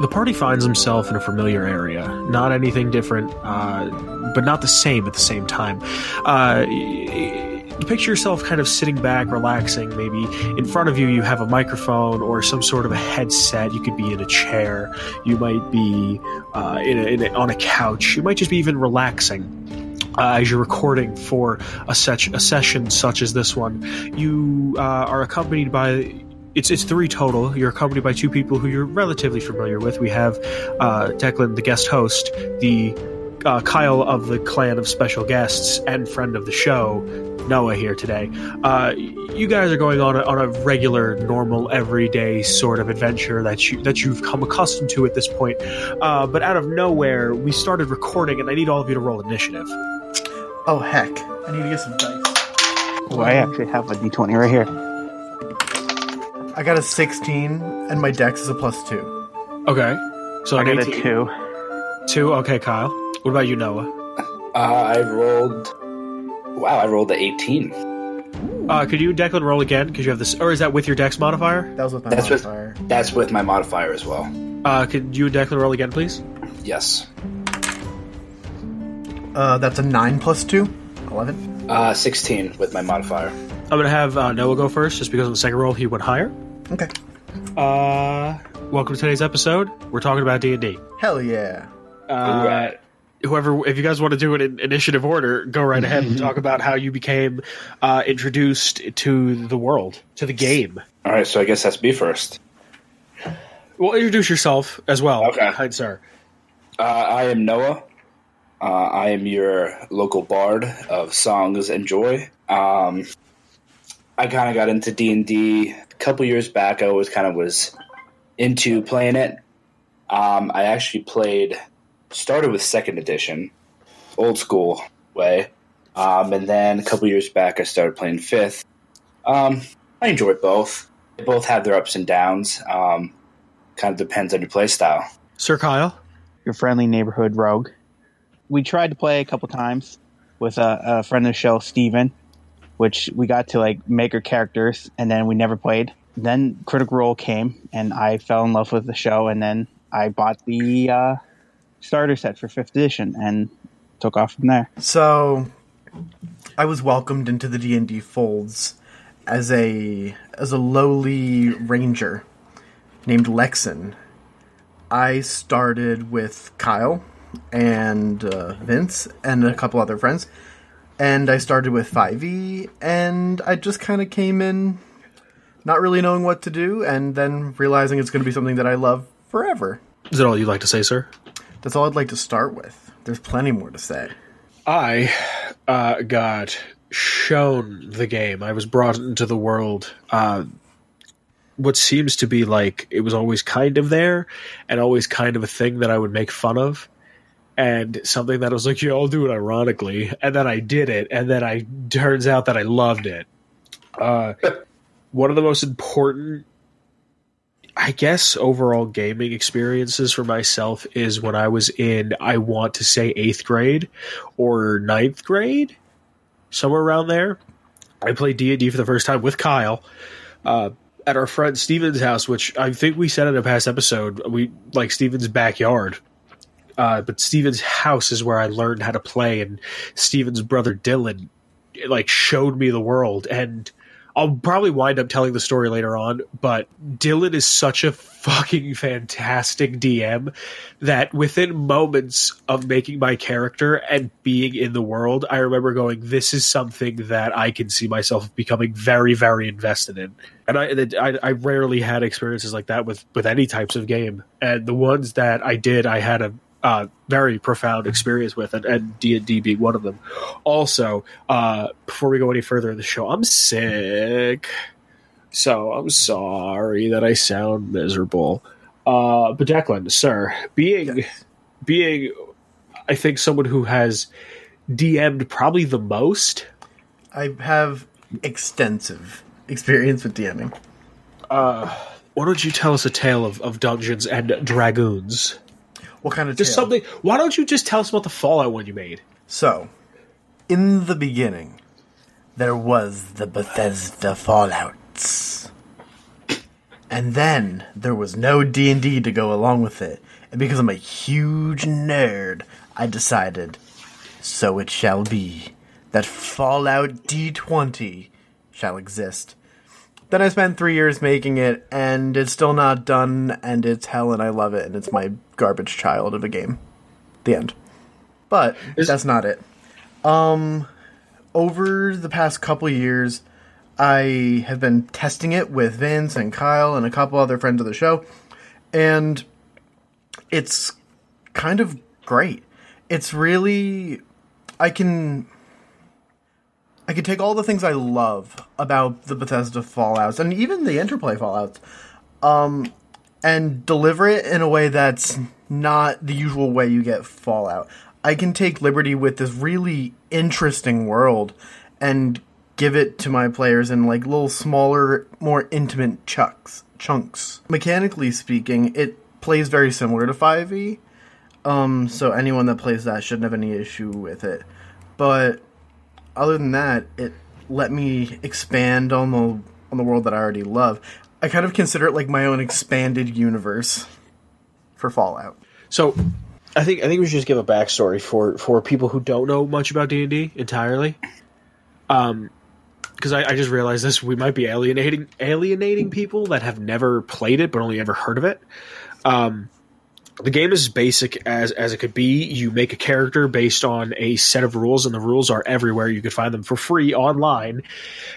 The party finds himself in a familiar area. Not anything different, uh, but not the same at the same time. Uh, picture yourself kind of sitting back, relaxing. Maybe in front of you, you have a microphone or some sort of a headset. You could be in a chair. You might be uh, in a, in a, on a couch. You might just be even relaxing. Uh, as you're recording for a, such, a session such as this one, you uh, are accompanied by it's it's three total. You're accompanied by two people who you're relatively familiar with. We have uh, Declan, the guest host, the uh, Kyle of the clan of special guests, and friend of the show, Noah here today. Uh, you guys are going on a, on a regular, normal, everyday sort of adventure that you that you've come accustomed to at this point. Uh, but out of nowhere, we started recording, and I need all of you to roll initiative. Oh heck! I need to get some dice. Oh, I actually have a d20 right here. I got a 16, and my dex is a plus two. Okay, so I an got a two. Two. Okay, Kyle. What about you, Noah? Uh, I rolled. Wow, I rolled the 18. Uh, could you Declan roll again because you have this, or is that with your Dex modifier? That was with my That's with- modifier. That's with my modifier as well. Uh, could you and Declan roll again, please? Yes. Uh, that's a nine plus two. Eleven. Uh, 16 with my modifier. I'm gonna have uh, Noah go first, just because on the second roll he went higher. Okay. Uh, welcome to today's episode. We're talking about D and D. Hell yeah. Uh, whoever, if you guys want to do it in initiative order, go right ahead and talk about how you became uh, introduced to the world, to the game. All right, so I guess that's me first. Well, introduce yourself as well, Okay. hi, sir. Uh, I am Noah. Uh, I am your local bard of songs and joy. Um, I kind of got into D and D a couple years back. I always kind of was into playing it. Um, I actually played, started with second edition, old school way, um, and then a couple years back I started playing fifth. Um, I enjoy both. They both have their ups and downs. Um, kind of depends on your play style. Sir Kyle. Your friendly neighborhood rogue. We tried to play a couple times with a, a friend of the show, Steven, which we got to like make our characters, and then we never played. Then Critical Role came, and I fell in love with the show, and then I bought the uh, starter set for fifth edition and took off from there. So, I was welcomed into the D and D folds as a as a lowly ranger named Lexon. I started with Kyle and uh, Vince and a couple other friends, and I started with Five E, and I just kind of came in, not really knowing what to do, and then realizing it's going to be something that I love forever. Is that all you'd like to say, sir? That's all I'd like to start with. There's plenty more to say. I uh, got shown the game. I was brought into the world. Uh, what seems to be like it was always kind of there, and always kind of a thing that I would make fun of, and something that I was like, "Yeah, I'll do it ironically," and then I did it, and then I turns out that I loved it. Uh, one of the most important I guess overall gaming experiences for myself is when I was in, I want to say eighth grade or ninth grade, somewhere around there. I played D and D for the first time with Kyle uh, at our friend Steven's house, which I think we said in a past episode. We like Steven's backyard, uh, but Steven's house is where I learned how to play, and Steven's brother Dylan like showed me the world and I'll probably wind up telling the story later on, but Dylan is such a fucking fantastic DM that within moments of making my character and being in the world, I remember going, "This is something that I can see myself becoming very, very invested in." And I, I, I rarely had experiences like that with with any types of game, and the ones that I did, I had a uh, very profound experience with, and, and D and D being one of them. Also, uh, before we go any further in the show, I'm sick, so I'm sorry that I sound miserable. Uh, but Declan, sir, being being, I think someone who has DM'd probably the most. I have extensive experience with DMing. Uh, Why don't you tell us a tale of, of Dungeons and Dragoons? What kind of Just tale? something. Why don't you just tell us about the Fallout one you made? So, in the beginning, there was the Bethesda Fallouts. And then there was no D&D to go along with it. And because I'm a huge nerd, I decided so it shall be that Fallout D20 shall exist. Then I spent 3 years making it and it's still not done and it's hell and I love it and it's my garbage child of a game. The end. But Is- that's not it. Um over the past couple years I have been testing it with Vince and Kyle and a couple other friends of the show, and it's kind of great. It's really I can I can take all the things I love about the Bethesda Fallout's and even the Interplay Fallouts, um, and deliver it in a way that's not the usual way you get Fallout. I can take liberty with this really interesting world and give it to my players in like little smaller, more intimate chunks. Chunks. Mechanically speaking, it plays very similar to 5e. Um, so anyone that plays that shouldn't have any issue with it. But other than that, it let me expand on the on the world that I already love. I kind of consider it like my own expanded universe for Fallout. So, I think I think we should just give a backstory for for people who don't know much about D anD D entirely. Um, because I, I just realized this, we might be alienating alienating people that have never played it but only ever heard of it. Um, the game is basic as as it could be. You make a character based on a set of rules, and the rules are everywhere. You can find them for free online,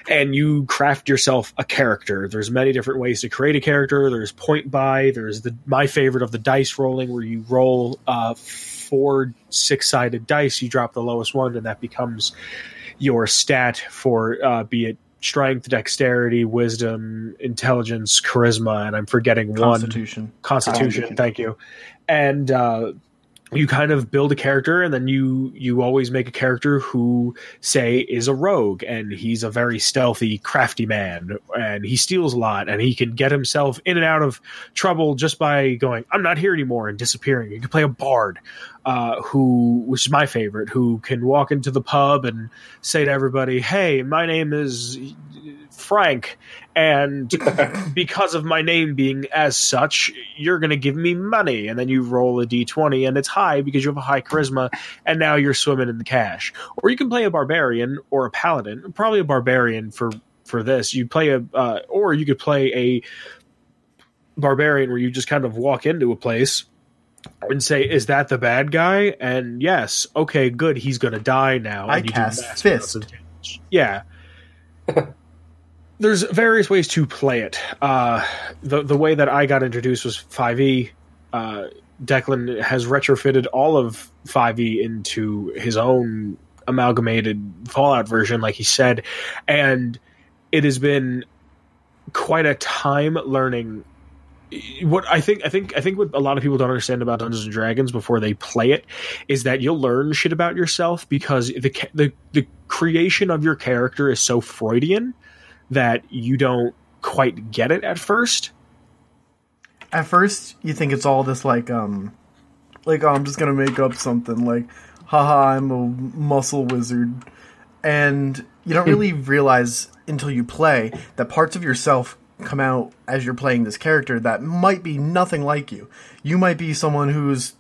and you craft yourself a character. There's many different ways to create a character. There's point buy. There's the my favorite of the dice rolling, where you roll uh, four six sided dice. You drop the lowest one, and that becomes your stat for uh, be it strength, dexterity, wisdom, intelligence, charisma, and I'm forgetting one Constitution. Constitution. Constitution. Thank you. And uh, you kind of build a character, and then you you always make a character who say is a rogue, and he's a very stealthy, crafty man, and he steals a lot, and he can get himself in and out of trouble just by going, "I'm not here anymore," and disappearing. You can play a bard, uh, who which is my favorite, who can walk into the pub and say to everybody, "Hey, my name is." Frank, and because of my name being as such, you're going to give me money. And then you roll a d20, and it's high because you have a high charisma, and now you're swimming in the cash. Or you can play a barbarian or a paladin, probably a barbarian for for this. You play a, uh, or you could play a barbarian where you just kind of walk into a place and say, "Is that the bad guy?" And yes, okay, good. He's going to die now. I and you do cast Fist. of damage. Yeah. There's various ways to play it. Uh, the the way that I got introduced was 5e. Uh, Declan has retrofitted all of 5e into his own amalgamated Fallout version, like he said, and it has been quite a time learning what I think I think I think what a lot of people don't understand about Dungeons and Dragons before they play it is that you'll learn shit about yourself because the the the creation of your character is so Freudian that you don't quite get it at first. At first, you think it's all this like um, like oh, I'm just gonna make up something like, haha, I'm a muscle wizard, and you don't really realize until you play that parts of yourself come out as you're playing this character that might be nothing like you. You might be someone who's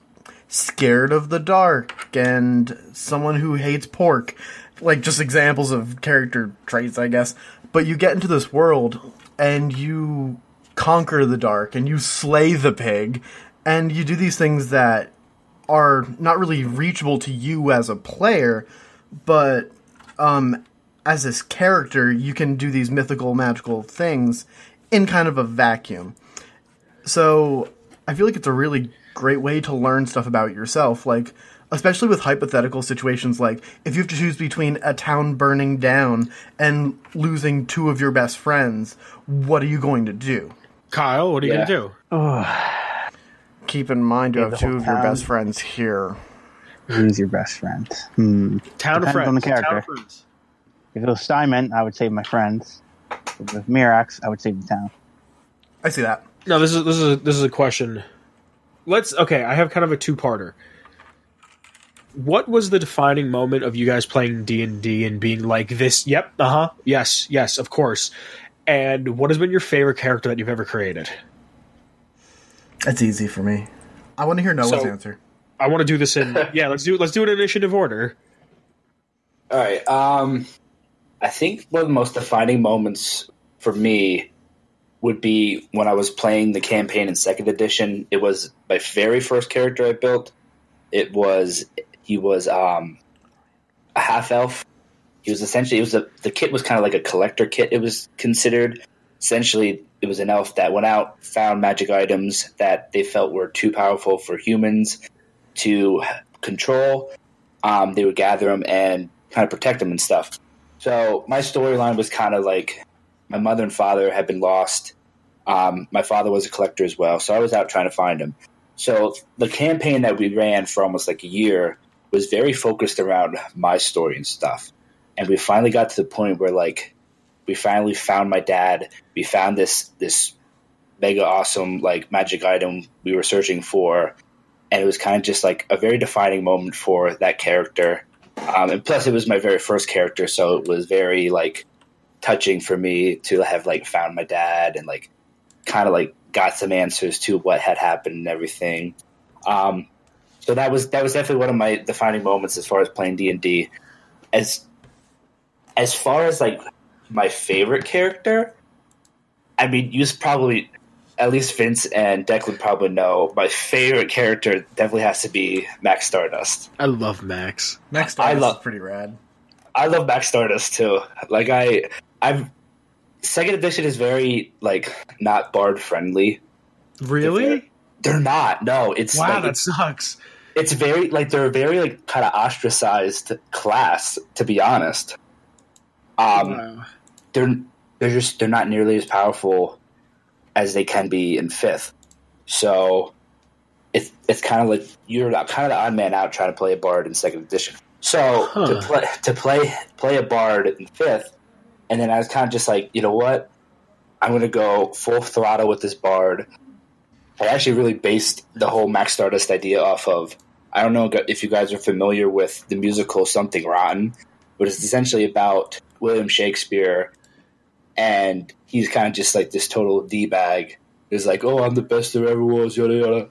scared of the dark and someone who hates pork. Like just examples of character traits, I guess. But you get into this world and you conquer the dark and you slay the pig and you do these things that are not really reachable to you as a player, but um, as this character, you can do these mythical, magical things in kind of a vacuum. So I feel like it's a really great way to learn stuff about yourself, like especially with hypothetical situations like if you have to choose between a town burning down and losing two of your best friends, what are you going to do? Kyle, what are you Yeah. gonna do? Keep in mind you have two whole of your best friends here. Who's your best friend? Hmm. Town of Depends friends. on the Town of character. friends. If it was Steinman, I would save my friends. If it was Mirax, I would save the town. I see that. No, this is this is a, this is a question. Let's okay. I have kind of a two parter. What was the defining moment of you guys playing D and D and being like this? Yep, uh huh, yes, yes, of course. And what has been your favorite character that you've ever created? That's easy for me. I want to hear Noah's So- answer. I want to do this in yeah. Let's do let's do it in initiative order. All right. Um, I think one of the most defining moments for me would be when I was playing the campaign in second edition. It was my very first character I built. It was he was um, a half elf. He was essentially it was a the kit was kind of like a collector kit. It was considered essentially it was an elf that went out found magic items that they felt were too powerful for humans to control. Um, they would gather them and kind of protect them and stuff. So my storyline was kind of like my mother and father had been lost. Um, my father was a collector as well, so I was out trying to find him. So the campaign that we ran for almost like a year was very focused around my story and stuff. And we finally got to the point where like we finally found my dad. We found this this mega awesome like magic item we were searching for, and it was kind of just like a very defining moment for that character. Um, and plus, it was my very first character, so it was very like touching for me to have like found my dad and like kind of like got some answers to what had happened and everything. Um, so that was that was definitely one of my defining moments as far as playing D and D. As as far as like my favorite character, I mean, you probably at least Vince and Declan probably know my favorite character definitely has to be Max Stardust. I love Max. Next I I love- is pretty rad. I love Max Stardust too. Like I, I'm second edition is very like not bard friendly. Really? They're not. No, it's Wow, like that it's, sucks. it's very like they're a very like kind of ostracized class to be honest. Um, Wow. they're they're just they're not nearly as powerful as they can be in fifth. So it's it's kind of like you're kind of the odd man out trying to play a bard in second edition. So Huh. to play to play play a bard in fifth, and then I was kind of just like, you know what, I'm going to go full throttle with this bard. I actually really based the whole Max Stardust idea off of. I don't know if you guys are familiar with the musical Something Rotten, but it's essentially about William Shakespeare, and he's kind of just like this total d bag. He's like, "Oh, I'm the best there ever was," yada yada.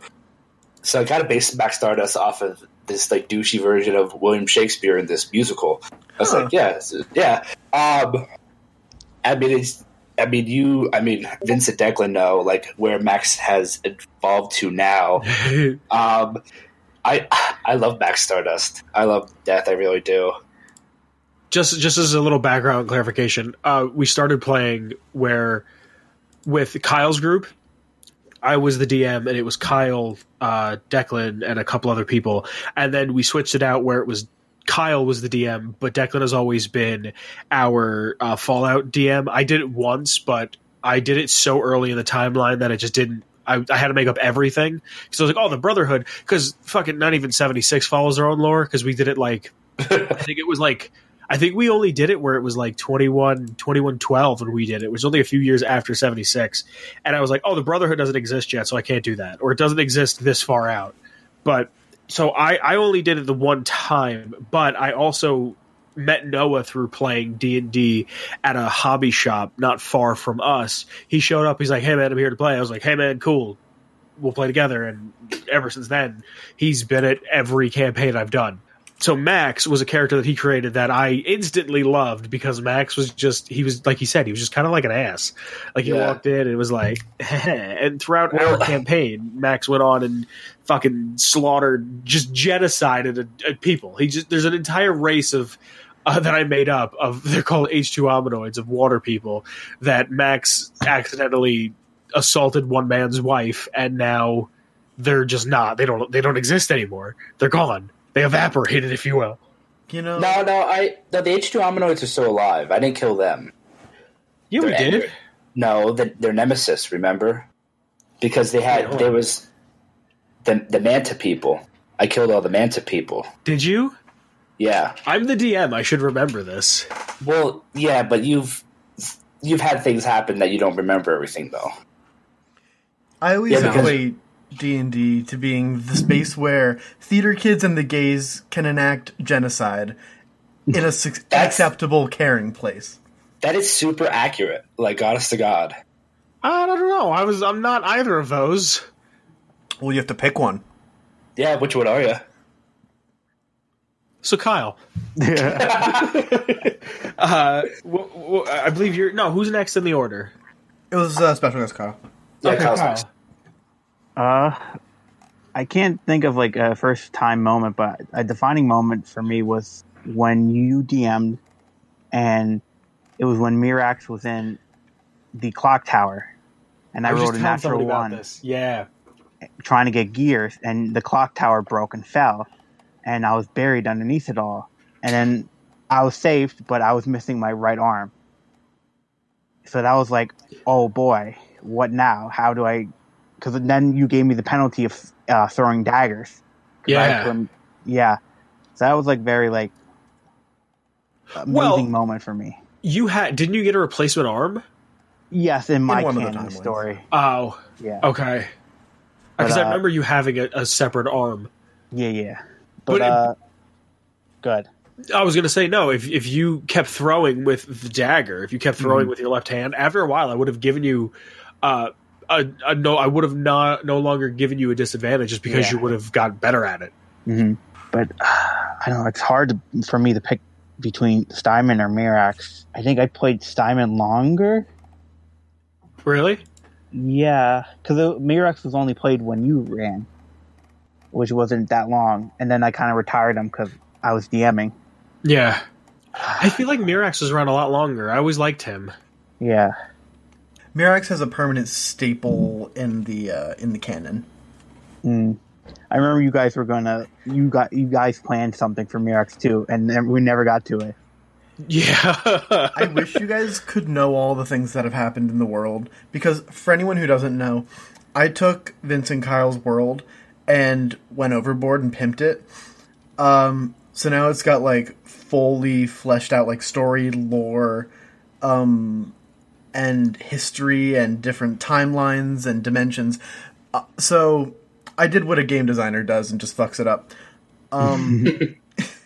So I kind of based Max Stardust off of this like douchey version of William Shakespeare in this musical. I was Huh. like, "Yeah, yeah." Um, I mean, it's. I mean, you. I mean, Vince and Declan know like where Max has evolved to now. Um, I I love Max Stardust. I love Death. I really do. just just as a little background clarification, uh, we started playing where with Kyle's group, I was the DM and it was Kyle, uh, Declan, and a couple other people, and then we switched it out where it was Kyle was the DM, but Declan has always been our uh, Fallout DM. I did it once, but I did it so early in the timeline that I just didn't. I, I had to make up everything because I was like, "Oh, the Brotherhood," because fucking not even seventy six follows their own lore because we did it like I think it was like I think we only did it where it was like 21 21 12 when we did it. It was only a few years after 76. And I was like, "Oh, the Brotherhood doesn't exist yet, so I can't do that." Or it doesn't exist this far out. But so I I only did it the one time, but I also met Noah through playing D&D at a hobby shop not far from us. He showed up, he's like, "Hey man, I'm here to play." I was like, "Hey man, cool. We'll play together." And ever since then, he's been at every campaign I've done so Max was a character that he created that I instantly loved because Max was just he was like he said he was just kind of like an ass. Like he Yeah. walked in and it was like, and throughout Well- our campaign, Max went on and fucking slaughtered, just genocided a, a people. He just there's an entire race of. Uh, that I made up of they're called H2 hominoids of water people that Max accidentally assaulted one man's wife and now they're just not they don't they don't exist anymore they're gone they evaporated, if you will. You know, No, no, I no, the H two hominoids are still alive. I didn't kill them. Yeah, They're did. angry. No, the, their nemesis. Remember, because they had Wait, hold there was the the Manta people. I killed all the Manta people. Did you? Yeah. I'm the DM. I should remember this. Well, yeah, but you've you've had things happen that you don't remember everything though. I always Yeah, because- equate D and D to being the space where theater kids and the gays can enact genocide in a su- acceptable, caring place. That is super accurate. Like goddess to God. I don't know. I was. I'm not either of those. Well, you have to pick one. Yeah, which one are you? So Kyle, uh, w- w- I believe you're. No, who's next in the order? It was uh, special guest Kyle. Yeah, Okay, Kyle's Kyle. next. Uh, I can't think of like a first time moment, but a defining moment for me was when you DM'd, and it was when Mirax was in the clock tower, and I, was rolled just a natural one This. Yeah. trying to get gears, and the clock tower broke and fell, and I was buried underneath it all, and then I was saved, but I was missing my right arm. So that was like, oh boy, what now? How do I? Because then you gave me the penalty of uh, throwing daggers. Yeah. couldn't- yeah. So that was like very like amazing Well- moment for me. You had. Didn't you get a replacement arm? Yes, in my one of the canon story. Oh. Yeah, Okay. Because But, I uh, remember you having a, a separate arm. yeah, yeah. But But, it- uh, good. I was gonna say no. If if you kept throwing with the dagger, if you kept throwing Mhm. with your left hand, after a while, I would have given you, uh, a no. I would have not no longer given you a disadvantage just because Yeah. you would have got better at it. hmm But uh, I don't know. It's hard to, for me to pick between Steinman or Mirax. I think I played Steinman longer. Really? Yeah, because Mirax was only played when you ran, which wasn't that long. And then I kind of retired him because I was DMing. Yeah. I feel like Mirax was around a lot longer. I always liked him. Yeah. Mirax has a permanent staple in the uh, in the canon. Mm. I remember you guys were gonna you got you guys planned something for Mirax too, and we never got to it. Yeah. I wish you guys could know all the things that have happened in the world because for anyone who doesn't know, I took Vince and Kyle's world and went overboard and pimped it. Um, so now it's got like fully fleshed out like story, lore, um, and history and different timelines and dimensions. Uh, so I did what a game designer does and just fucks it up. Um,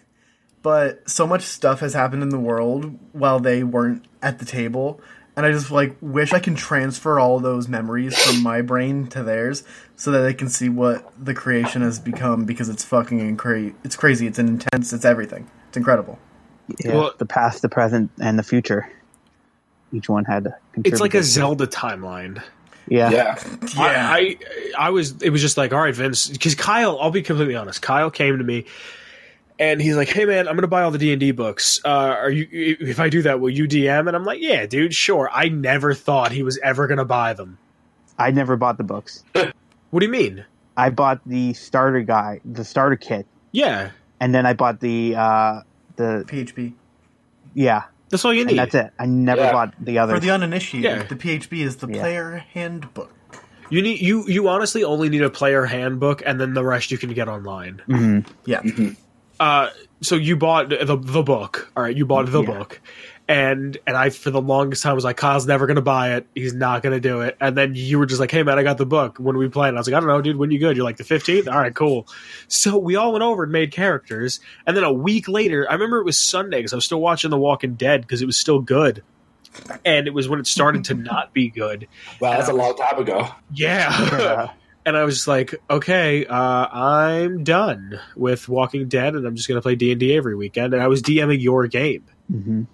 but so much stuff has happened in the world while they weren't at the table and i just like wish i can transfer all those memories from my brain to theirs so that they can see what the creation has become because it's fucking crazy it's crazy it's intense it's everything it's incredible Yeah, Well- the past, the present, and the future. Each one had. it's like a. Zelda timeline. Yeah. Yeah. I, I I was it was just like all right Vince because Kyle I'll be completely honest Kyle came to me and he's like hey man I'm gonna buy all the D and D books uh, are you if I do that will you DM and I'm like yeah dude sure I never thought he was ever gonna buy them I never bought the books. what do you mean I bought the starter guy, the starter kit, yeah and then I bought the uh the PHB yeah, that's all you and need that's it. I never Yeah. bought the other. for the uninitiated Yeah. the PHB is the Yeah. player handbook you need you you honestly only need a player handbook and then the rest you can get online Mhm. yeah uh so you bought the the book all right you bought the Yeah. book and and i for the longest time was like kyle's never gonna buy it. He's not gonna do it. And then you were just like hey man i got the book when we playing i was like i don't know dude when you good? You're like the 15th all right cool. So we all went over and made characters. And then a week later i remember it was sunday because i was still watching the walking dead because it was still good. And it was when it started to not be good. Wow, that's a long time ago. yeah. Yeah. and I was just like, okay, uh, I'm done with Walking Dead, and I'm just going to play D and D every weekend. And I was DMing your game, Mhm.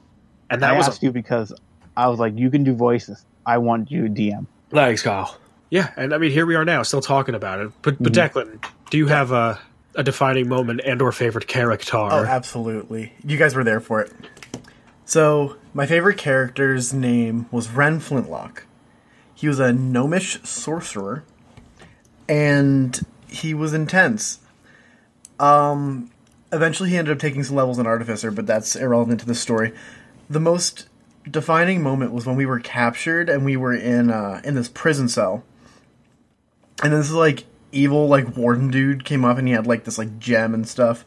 And that I was asked you because I was like, you can do voices. I want you to DM. thanks, Kyle. Yeah, and I mean, here we are now, still talking about it. But, but Mm-hmm. Declan, do you have a a defining moment and or favorite character? Oh, absolutely. You guys were there for it. So, my favorite character's name was Ren Flintlock. He was a gnomish sorcerer, and he was intense. Um, eventually, he ended up taking some levels in Artificer, but that's irrelevant to the story. The most defining moment was when we were captured and we were in uh, in this prison cell, and this like evil like warden dude came up and he had like this like gem and stuff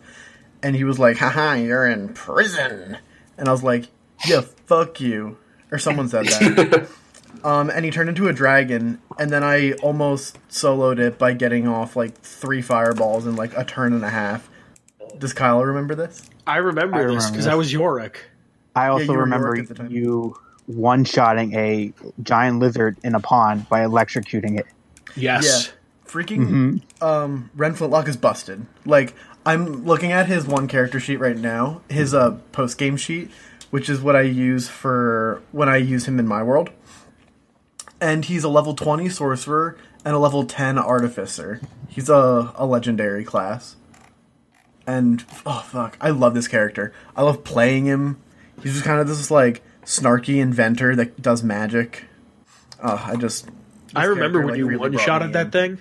and he was like, haha, you're in prison. And I was like, yeah, fuck you. Or someone said that. um, and he turned into a dragon, and then I almost soloed it by getting off like three fireballs in like a turn and a half. Does Kyle remember this? I remember I this because. I was Yorick. I also you were remember York at the time. you one shotting a giant lizard in a pond by electrocuting it. Yes. Yeah. Freaking um Ren Flintlock is busted. Like I'm looking at his one character sheet right now, his uh post game sheet, which is what I use for when I use him in my world. And he's a level 20 sorcerer and a level 10 artificer. He's a, a legendary class. And oh fuck, I love this character. I love playing him. He's just kind of this like snarky inventor that does magic. Oh, I just I remember when like, you really one shot at that thing.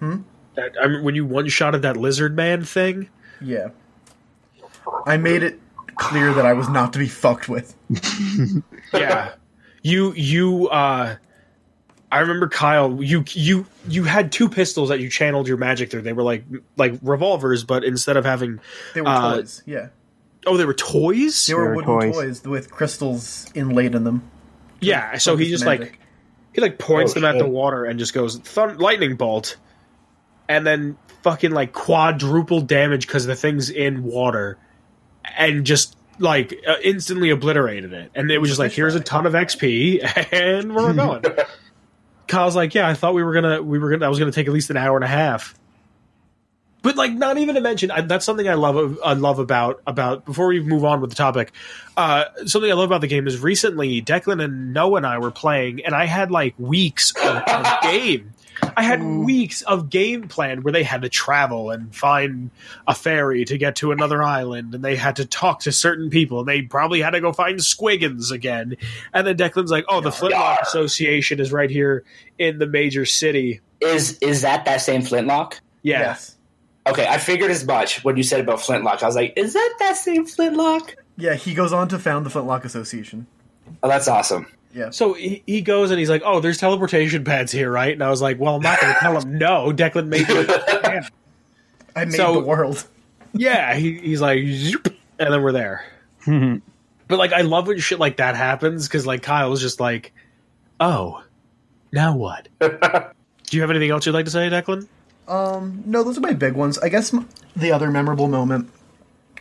Hmm. That I mean, when you one shot at that lizard man thing. Yeah. I made it clear that I was not to be fucked with. Yeah. you you uh I remember Kyle, you you you had two pistols that you channeled your magic through. They were like like revolvers, but instead of having They were Uh, toys, yeah. Oh, they were toys. They were were wooden toys. toys. with crystals inlaid in them. yeah, so he just magic. like he like points Oh, them at the water and just goes thun- lightning bolt, and then fucking like quadruple damage because the thing's in water, and just like uh, instantly obliterated it. And it was just like, here's a ton of XP, and we're going. Kyle's like, yeah, I thought we were gonna, we were gonna, I was gonna take at least an hour and a half. But like, not even to mention, I, that's something I love. I love about about before we move on with the topic. Uh, something I love about the game is recently Declan and Noah and I were playing, and I had like weeks of, of game. I had weeks of game plan where they had to travel and find a ferry to get to another island, and they had to talk to certain people, and they probably had to go find Squiggins again. And then Declan's like, "Oh, the Flintlock Association is right here in the major city." Is is that that same Flintlock? Yeah, Yes. Okay, I figured as much when you said about Flintlock. I was like, is that that same Flintlock? Yeah, he goes on to found the Flintlock Association. Oh, that's awesome. Yeah. So he, he goes and he's like, "Oh, there's teleportation pads here, right?" And I was like, "Well, I'm not going to tell him no." Declan made it. I made So- the world. yeah, he, he's like, "Zoop," and then we're there. but like, I love when shit like that happens because like Kyle's just like, "Oh, now what?" Do you have anything else you'd like to say, Declan? Um, no, those are my big ones. I guess m- the other memorable moment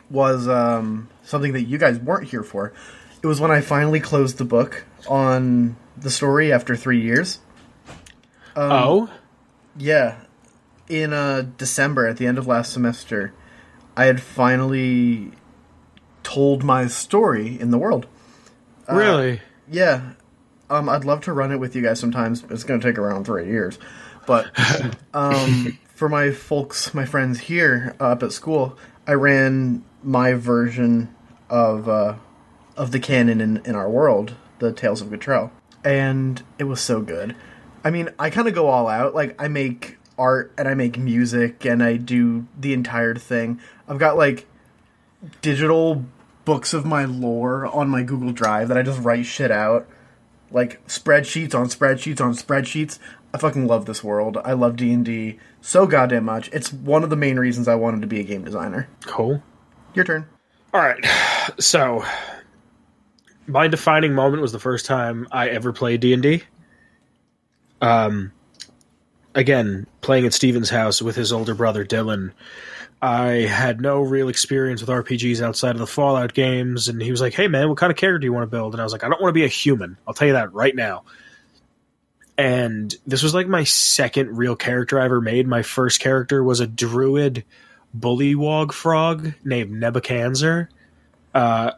was um, something that you guys weren't here for. It was when I finally closed the book on the story after three years. oh, Yeah, in uh, December at the end of last semester, I had finally told my story in the world. really? Yeah, um, I'd love to run it with you guys sometimes. It's going to take around three years, but um, for my folks, my friends here uh, up at school, I ran my version of uh, of the canon in, in our world, the Tales of Cottrell, and it was so good. I mean, I kind of go all out. Like, I make art and I make music and I do the entire thing. I've got like digital books of my lore on my Google Drive that I just write shit out. Like spreadsheets on spreadsheets on spreadsheets. I fucking love this world. I love D&D so goddamn much. It's one of the main reasons I wanted to be a game designer. Cool. Your turn. All right. So, my defining moment was the first time I ever played D and D. Um, again, playing at Steven's house with his older brother Dylan. I had no real experience with RPGs outside of the Fallout games, and he was like, "Hey, man, what kind of character do you want to build?" And I was like, "I don't want to be a human. I'll tell you that right now." And this was like my second real character I ever made. My first character was a druid bullywog frog named Nebuchadnezzar, uh,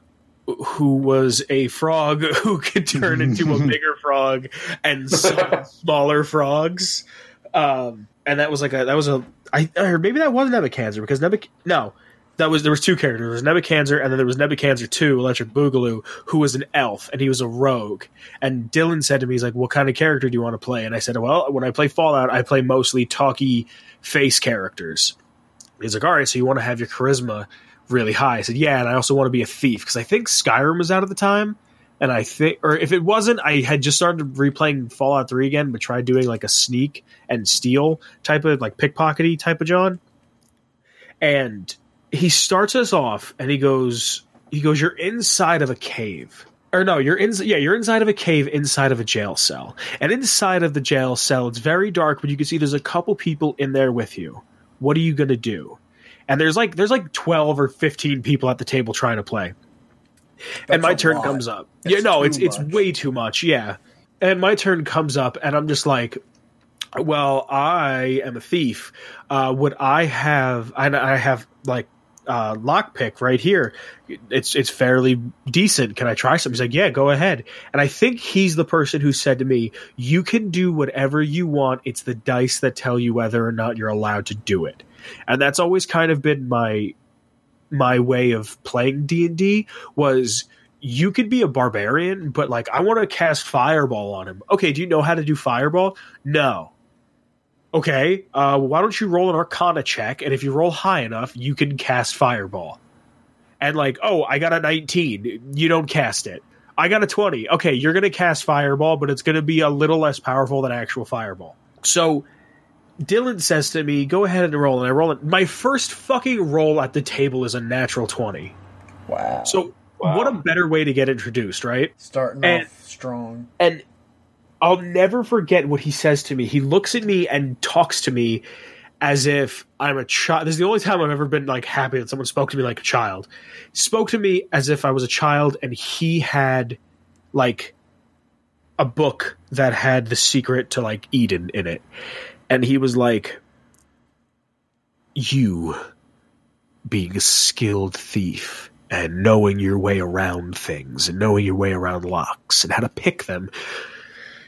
who was a frog who could turn into a bigger frog and smaller frogs. Um, and that was like a that was a I or maybe that was Nebuchadnezzar because Nebuch no that was there was two characters. There was Nebuchadnezzar and then there was Nebuchadnezzar two Electric Boogaloo who was an elf and he was a rogue. And Dylan said to me, he's like, "What kind of character do you want to play?" And I said, "Well, when I play Fallout, I play mostly talky face characters." He's like, all right, so you want to have your charisma really high? I said, yeah, and I also want to be a thief because I think Skyrim was out at the time, and I think, or if it wasn't, I had just started replaying Fallout Three again, but tried doing like a sneak and steal type of like pickpockety type of John. And he starts us off, and he goes, he goes, you're inside of a cave. Or no, you're in. Yeah, you're inside of a cave, inside of a jail cell, and inside of the jail cell, it's very dark, but you can see there's a couple people in there with you what are you going to do and there's like there's like 12 or 15 people at the table trying to play and my turn lot. comes up. That's yeah, no, it's it's way too much. Yeah, and my turn comes up, and I'm just like, well, I am a thief. Uh, would I have? I, I have like uh, lockpick right here. It's it's fairly decent. Can I try something? He's like, yeah, go ahead. And I think he's the person who said to me, "You can do whatever you want. It's the dice that tell you whether or not you're allowed to do it." And that's always kind of been my my way of playing D and D was you could be a barbarian, but like I want to cast fireball on him. Okay, do you know how to do fireball? No. Okay, uh, why don't you roll an Arcana check, and if you roll high enough, you can cast fireball. And like, oh, I got a nineteen, you don't cast it. I got a twenty. Okay, you're gonna cast fireball, but it's gonna be a little less powerful than actual fireball. So Dylan says to me, "Go ahead and roll," and I roll it. My first fucking roll at the table is a natural twenty. Wow. So, Wow. what a better way to get introduced, right? Starting and- off strong. And I'll never forget what he says to me. He looks at me and talks to me as if I'm a child. This is the only time I've ever been like happy that someone spoke to me like a child. Spoke to me as if I was a child, and he had like a book that had the secret to like Eden in it, and he was like, "You." being a skilled thief and knowing your way around things and knowing your way around locks and how to pick them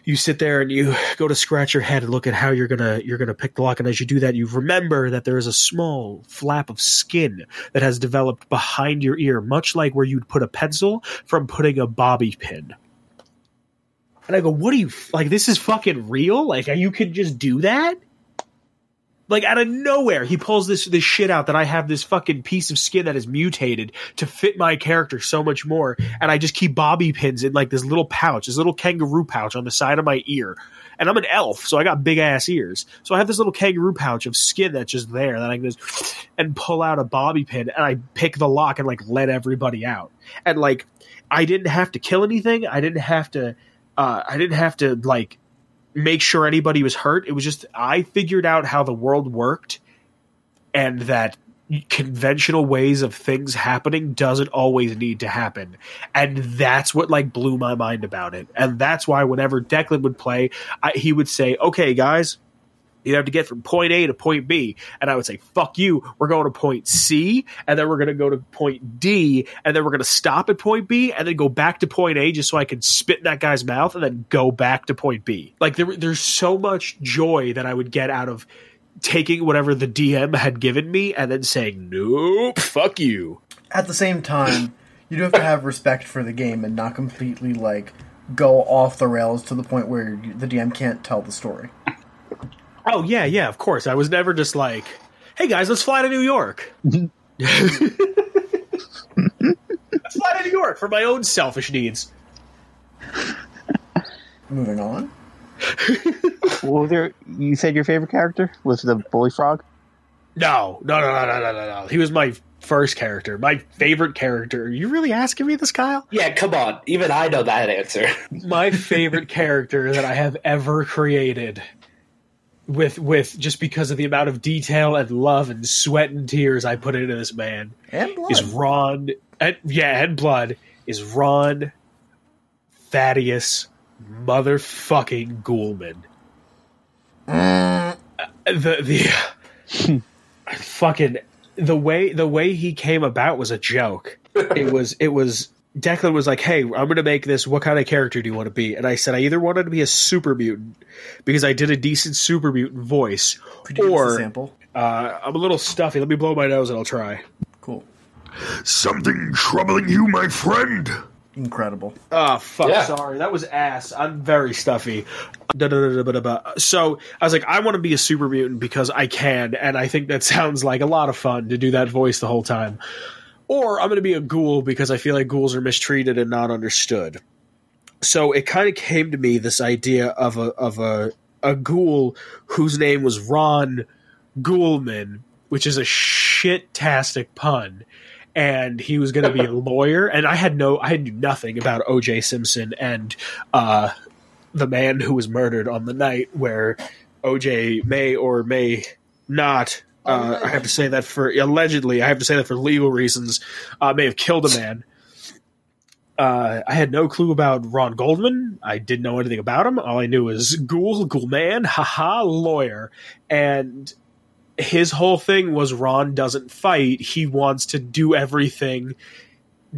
you sit there and you go to scratch your head and look at how you're gonna you're gonna pick the lock. And as you do that you remember that there is a small flap of skin that has developed behind your ear much like where you'd put a pencil from putting a bobby pin. And i go what are you like this is fucking real? Like you could just do that like out of nowhere he pulls this this shit out that I have this fucking piece of skin that is mutated to fit my character so much more. And I just keep bobby pins in like this little pouch this little kangaroo pouch on the side of my ear. And I'm an elf so I got big ass ears. So I have this little kangaroo pouch of skin that's just there that I can just and pull out a bobby pin and I pick the lock and like let everybody out. And like I didn't have to kill anything. I didn't have to uh I didn't have to like make sure anybody was hurt. It was just I figured out how the world worked and that conventional ways of things happening doesn't always need to happen. And that's what like blew my mind about it. And that's why whenever Declan would play, I, he would say, "Okay, guys, you have to get from point A to point B. And I would say, fuck you. We're going to point C, and then we're going to go to point D, and then we're going to stop at point B, and then go back to point A just so I can spit in that guy's mouth and then go back to point B. Like, there, there's so much joy that I would get out of taking whatever the DM had given me and then saying, nope, fuck you. At the same time, you do have to have respect for the game and not completely like go off the rails to the point where the DM can't tell the story. Oh, yeah, yeah, of course. I was never just like, hey guys, let's fly to New York. let's fly to New York for my own selfish needs. Moving on. What was your? You said your favorite character was the bully frog. No, no, no, no, no, no, no, no. He was my first character, my favorite character. Are you really asking me this, Kyle? Yeah, come on. Even I know that answer. My favorite character that I have ever created. With with just because of the amount of detail and love and sweat and tears I put into this man And blood. is Ron. And, yeah, and blood is Ron Thaddeus motherfucking Ghoulman. Uh, the the fucking the way the way he came about was a joke. It was it was Declan was like, "Hey, I'm going to make this. What kind of character do you want to be?" And I said, "I either wanted to be a super mutant because I did a decent super mutant voice, Could you give us a or sample? uh, I'm a little stuffy. Let me blow my nose and I'll try." Cool. Something troubling you, my friend? Incredible. Oh fuck! Yeah. Sorry, that was ass. I'm very stuffy. So I was like, I want to be a super mutant because I can, and I think that sounds like a lot of fun to do that voice the whole time. Or I'm going to be a ghoul because I feel like ghouls are mistreated and not understood. So it kind of came to me this idea of a of a a ghoul whose name was Ron Ghoulman, which is a shit-tastic pun and he was going to be a lawyer and i had no i knew nothing about oj simpson and uh, the man who was murdered on the night where oj may or may not uh, i have to say that for allegedly i have to say that for legal reasons uh, may have killed a man Uh, I had no clue about Ron Goldman. I didn't know anything about him. All I knew was ghoul, ghoul man, haha, lawyer. And his whole thing was Ron doesn't fight. He wants to do everything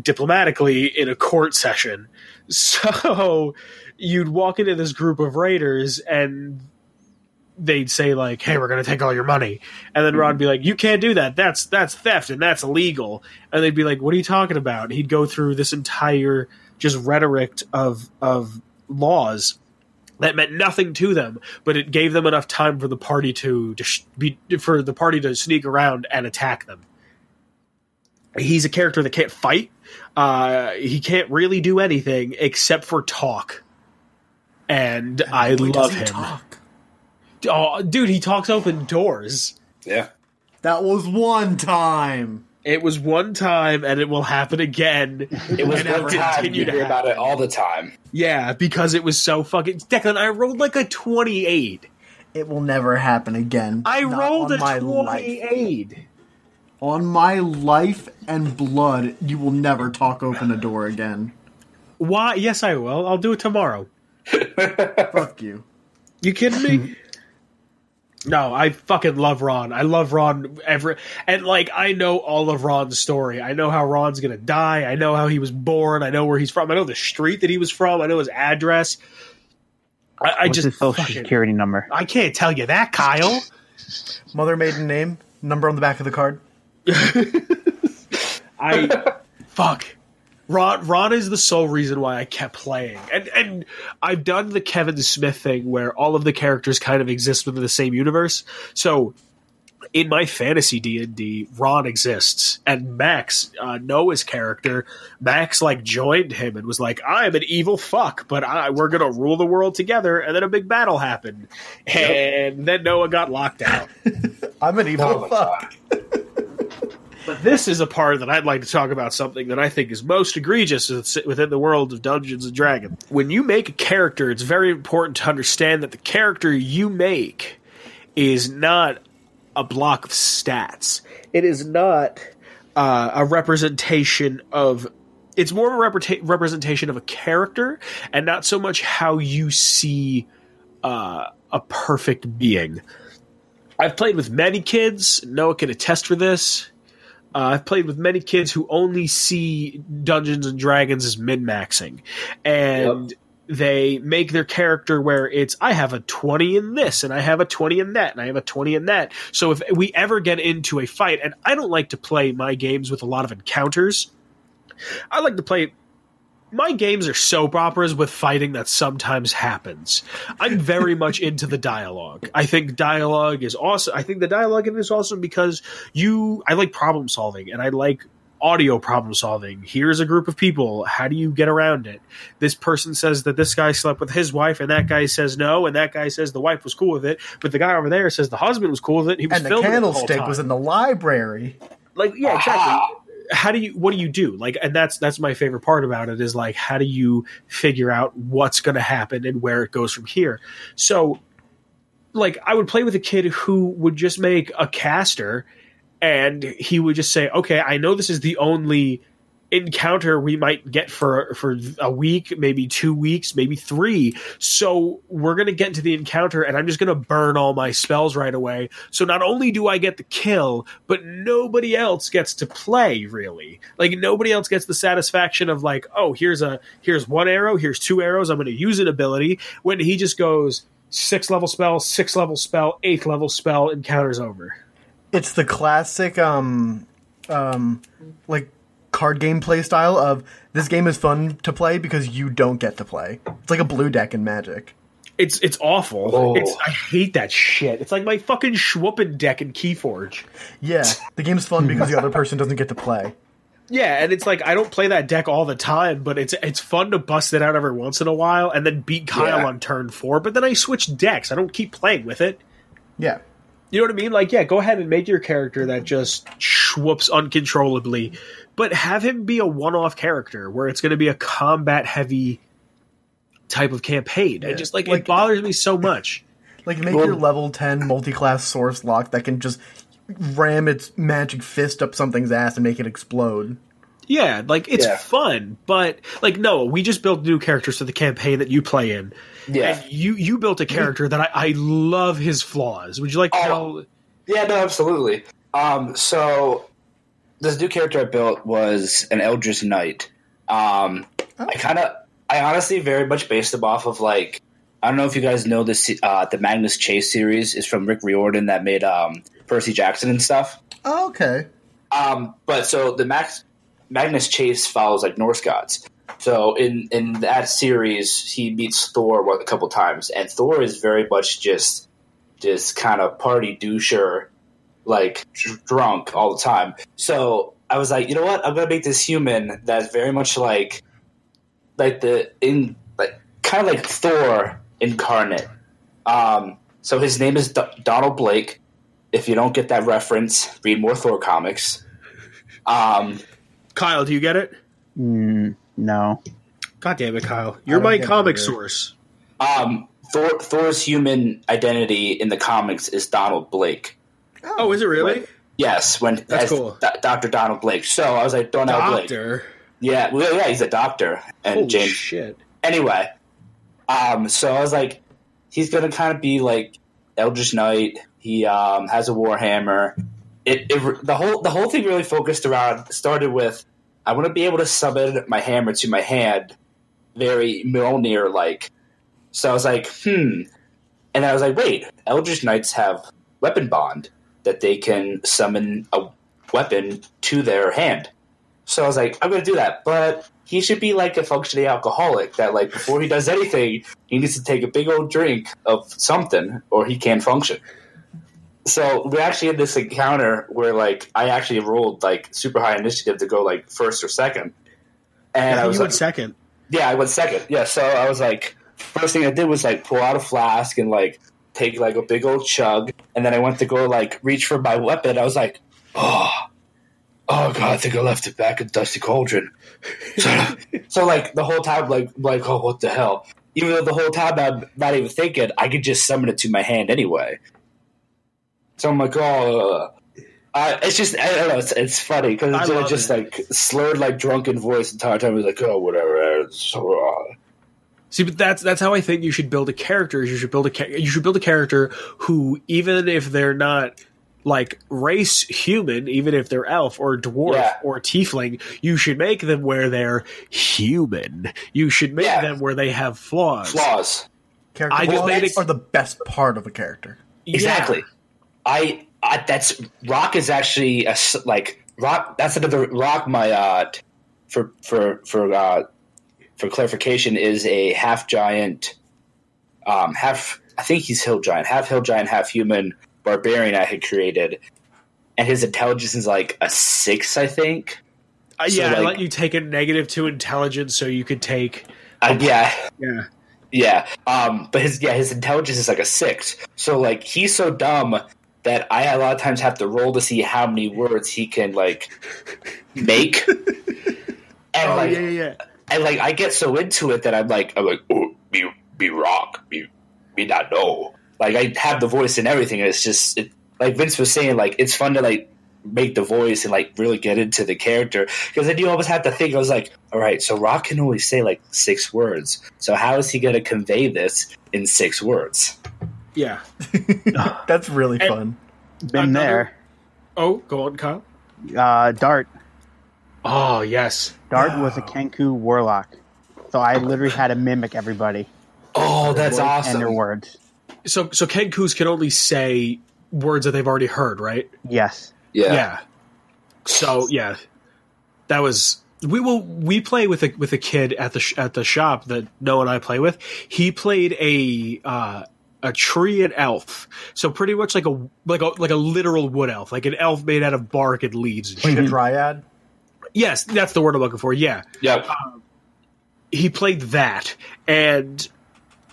diplomatically in a court session. So you'd walk into this group of raiders and they'd say like, "Hey, we're going to take all your money," and then would be like, "You can't do that. That's that's theft and that's illegal." And they'd be like, "What are you talking about?" And he'd go through this entire just rhetoric of of laws that meant nothing to them, but it gave them enough time for the party to, to sh- be for the party to sneak around and attack them. He's a character that can't fight. Uh, he can't really do anything except for talk, and, I Boy, love him. talk. Oh, dude, he talks open doors. Yeah. That was one time. It was one time, and it will happen again. It was And it'll one time. continue You hear about it all the time. Yeah, because it was so fucking. Declan, I rolled like a twenty-eight. It will never happen again. I Not rolled a my life. twenty-eight. On my life and blood, you will never talk open a door again. Why? Yes, I will. I'll do it tomorrow. Fuck you. You kidding me? no, I fucking love Ron. I love Ron every and like I know all of Ron's story. I know how Ron's gonna die. I know how he was born. I know where he's from. I know the street that he was from. I know his address. I, I just his social fucking- security number? I can't tell you that, Kyle. Mother maiden name, number on the back of the card. I fuck. Ron Ron is the sole reason why I kept playing. And and I've done the Kevin Smith thing where all of the characters kind of exist within the same universe. So in my fantasy D&D, Ron exists and Max, uh, Noah's character, Max like joined him and was like, "I'm an evil fuck, but I, we're going to rule the world together." And then a big battle happened. And then Noah got locked out. I'm an evil Oh fuck. But this is a part that I'd like to talk about something that I think is most egregious within the world of Dungeons and Dragons. When you make a character, it's very important to understand that the character you make is not a block of stats. It is not uh, a representation of. It's more of a representation of a character, and not so much how you see uh, a perfect being. I've played with many kids. Noah can attest for this. Uh, I've played with many kids who only see Dungeons and Dragons as min maxing, and they make their character where it's I have a twenty in this, and I have a twenty in that, and I have a twenty in that. So if we ever get into a fight, and I don't like to play my games with a lot of encounters, I like to play. My games are soap operas with fighting that sometimes happens. I'm very much into the dialogue. I think dialogue is awesome. I think the dialogue in it is awesome because you. I like problem solving and I like audio problem solving. Here's a group of people. How do you get around it? This person says that this guy slept with his wife, and that guy says no, and that guy says the wife was cool with it, but the guy over there says the husband was cool with it. He was And the filming candlestick time was in the library. like yeah exactly ah. How do you what do you do? Like and that's that's my favorite part about it is like how do you figure out what's going to happen and where it goes from here? So like i would play with a kid who would just make a caster and he would just say okay i know this is the only encounter we might get for for a week maybe two weeks maybe three. So we're to get into the encounter and i'm just to burn all my spells right away. So not only do i get the kill but nobody else gets to play really. Like nobody else gets the satisfaction of like oh here's a here's one arrow here's two arrows i'm to use an ability when he just goes six level spell six level spell eighth level spell encounters over. It's the classic, um, um, like card game play style of this game is fun to play because you don't get to play. It's like a blue deck in Magic. It's it's awful. Oh. It's I hate that shit. It's like my fucking Schwuppen deck in Keyforge. Yeah, the game's fun because the other person doesn't get to play. Yeah, and it's like I don't play that deck all the time, but it's it's fun to bust it out every once in a while and then beat Kyle Yeah. on turn four. But then I switch decks. I don't keep playing with it. Yeah, You know what I mean? Like, yeah, go ahead and make your character that just swoops uncontrollably, but have him be a one-off character where it's going to be a combat-heavy type of campaign. Yeah, And just like, like- it bothers me so much. like make Well- your level ten multi-class sorlock that can just ram its magic fist up something's ass and make it explode. Yeah, like it's Yeah. fun, but like no, we just built new characters for the campaign that you play in. Yeah. And you you built a character that I, I love his flaws. Would you like to Oh. tell? Yeah, no, absolutely. Um, so this new character I built was an Eldritch Knight. Um, I kind of, I honestly very much based them off of like, I don't know if you guys know this. Uh, the Magnus Chase series is from Rick Riordan that made um, Percy Jackson and stuff. Oh, okay. Um, but so the Max Magnus Chase follows like Norse gods. So in in that series, he meets Thor a couple times, and Thor is very much just just kind of party doucher, like dr- drunk all the time. So I was like, you know what? I'm gonna make this human that's very much like like the in like kind of like Thor incarnate. Um, so his name is D- Donald Blake. If you don't get that reference, read more Thor comics. Um, Kyle, do you get it? Mm, no. God damn it, Kyle! You're my comic source. um, Thor, Thor's human identity in the comics is Donald Blake. Oh, is it really? Yes, when That's as cool. Do- Dr. Donald Blake. So I was like, Donald Blake. Doctor. Yeah, well, yeah, he's a doctor. And Holy James. shit! Anyway, um, so I was like, he's gonna kind of be like Eldritch Knight. He um, has a warhammer. It, it the whole the whole thing really focused around started with I want to be able to summon my hammer to my hand, very Mjolnir like. So I was like, hmm, and I was like, wait, Eldritch Knights have weapon bond that they can summon a weapon to their hand. So I was like, I'm going to do that, but he should be like a functioning alcoholic that, like, before he does anything, he needs to take a big old drink of something or he can't function. So we're actually had this encounter where, like, I actually rolled like super high initiative to go like first or second, and I you was went second. yeah, I went second. Yeah, so I was like, first thing I did was like pull out a flask and like take like a big old chug, and then I went to go like reach for my weapon. I was like, oh, oh god, I think I left it back in Dusty Cauldron. So, so like the whole time, like like oh, what the hell? Even though the whole time I'm not even thinking, I could just summon it to my hand anyway. So I'm like, oh. Uh, it's just I don't know. It's, it's funny because I it's just it. like slurred, like drunken voice the entire time. He's like, oh, whatever. It's so, uh, See, but that's that's how I think you should build a character. You should build a you should build a character who, even if they're not like race human, even if they're elf or dwarf Yeah. or tiefling, you should make them where they're human. You should make Yeah. them where they have flaws. flaws. Character I just flaws made it- are the best part of a character. Yeah. Exactly. I, I that's rock is actually a, like rock. That's another rock. My uh, for for for uh, for clarification is a half giant, um, half. I think he's hill giant, half hill giant, half human barbarian. I had created, and his intelligence is like a six. I think. Uh, So, yeah, I let you take a negative to intelligence, so you could take. Uh, yeah. Yeah. Yeah. Um, but his yeah, his intelligence is like a six. So like he's so dumb that I a lot of times have to roll to see how many words he can like make. and Oh like yeah, yeah, yeah. And like I get so into it that I'm like I'm like, oh be be rock, be be not know. Like I have the voice and everything, and it's just it, like Vince was saying, like it's fun to like make the voice and like really get into the character because then you always have to think. I was like, all right, so Rock can only say like six words, so how is he going to convey this in six words? yeah. That's really And- fun. Been Another- Oh, go on, Kyle. Uh, Dart. Oh yes. Dart was a Kenku warlock. So I literally had to mimic everybody Oh, that's and awesome! their words. So so Kenkus can only say words that they've already heard, right? Yes. Yeah. So yeah, that was we will we play with a with a kid at the sh- at the shop that Noah and I play with. He played a uh, a tree and elf, so pretty much like a like a like a literal wood elf, like an elf made out of bark and leaves. And Like shit. a dryad. Yes, that's the word I'm looking for. Yeah, Yep. he played that, and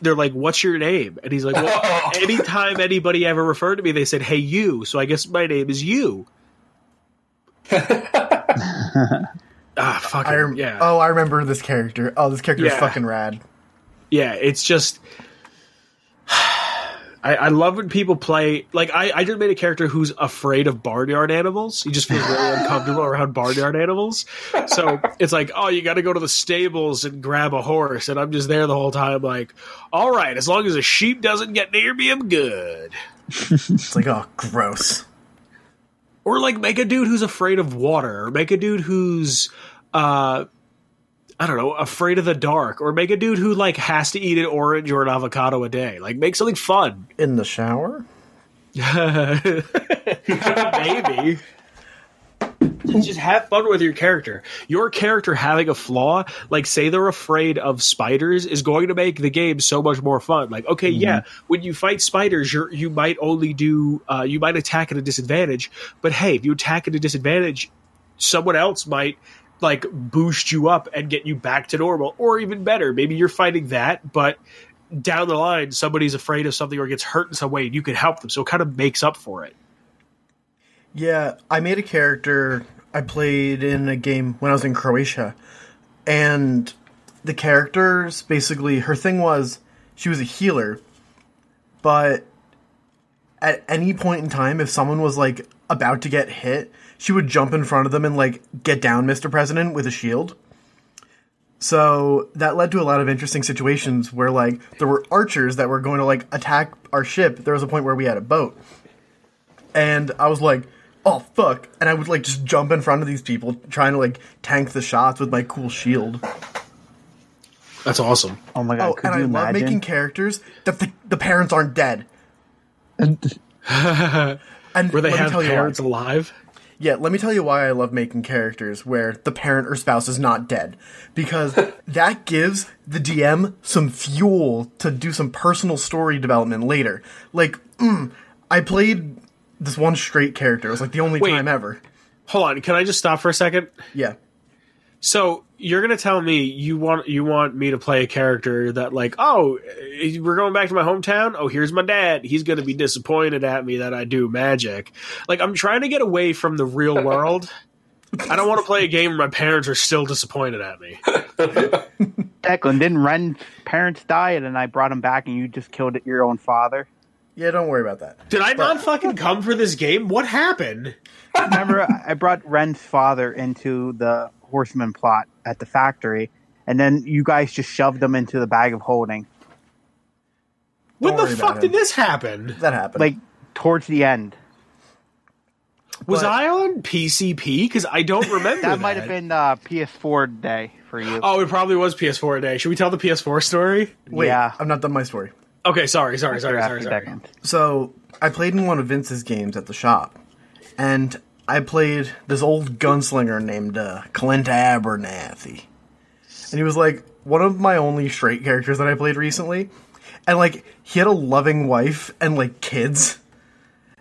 they're like, "What's your name?" And he's like, "Well, anytime anybody ever referred to me, they said, "Hey, you." So I guess my name is you. ah, fucking I rem- yeah. Oh, I remember this character. Oh, this character is Yeah. fucking rad. yeah, it's just. I, I love when people play like I, I just made a character who's afraid of barnyard animals. He just feels really uncomfortable around barnyard animals. So it's like, oh, you got to go to the stables and grab a horse, and I'm just there the whole time, like, all right, as long as a sheep doesn't get near me, I'm good. It's like, oh, gross. Or like make a dude who's afraid of water, or make a dude who's uh I don't know, afraid of the dark, or make a dude who like has to eat an orange or an avocado a day. Like make something fun. In the shower? Maybe. Just have fun with your character. Your character having a flaw, like say they're afraid of spiders, is going to make the game so much more fun. Like, okay, yeah, when you fight spiders, you you might only do uh, you might attack at a disadvantage, but hey, if you attack at a disadvantage, someone else might like boost you up and get you back to normal, or even better, maybe you're fighting that, but down the line somebody's afraid of something or gets hurt in some way, and you can help them, so it kind of makes up for it. Yeah, I made a character I played in a game when I was in Croatia, and the characters basically her thing was she was a healer, but at any point in time, if someone was like about to get hit, she would jump in front of them and like get down, Mr. President, with a shield. So that led to a lot of interesting situations where like there were archers that were going to like attack our ship. There was a point where we had a boat. And I was like, oh fuck. And I would like just jump in front of these people trying to like tank the shots with my cool shield. That's awesome. Oh my god! Oh, could and I you love making characters that the, the parents aren't dead. And Where they have tell you why. parents alive. Yeah, let me tell you why I love making characters where the parent or spouse is not dead. Because that gives the DM some fuel to do some personal story development later. Like, mm, I played this one straight character. It was like the only Wait. time ever. Hold on, can I just stop for a second? Yeah. So you're gonna tell me you want you want me to play a character that like oh eh, we're going back to my hometown? Oh here's my dad. He's gonna be disappointed at me that I do magic. Like I'm trying to get away from the real world. I don't want to play a game where my parents are still disappointed at me. Declan, didn't Ren's parents die, and then I brought him back, and you just killed your own father? Yeah, don't worry about that. did I not fucking come for this game? What happened? Remember, I brought Ren's father into the Horseman plot at the factory, and then you guys just shoved them into the bag of holding, when Don't the fuck did him. this happen That happened. like towards the end. was But- I on PCP because I don't remember That might have been uh, PS4 day for you. oh it probably was PS4 day should we tell the PS4 story Wait, yeah. I'm not done my story. okay sorry sorry sorry After sorry sorry So I played in one of Vince's games at the shop, and I played this old gunslinger named uh, Clint Abernathy, and he was like one of my only straight characters that I played recently, and like he had a loving wife and like kids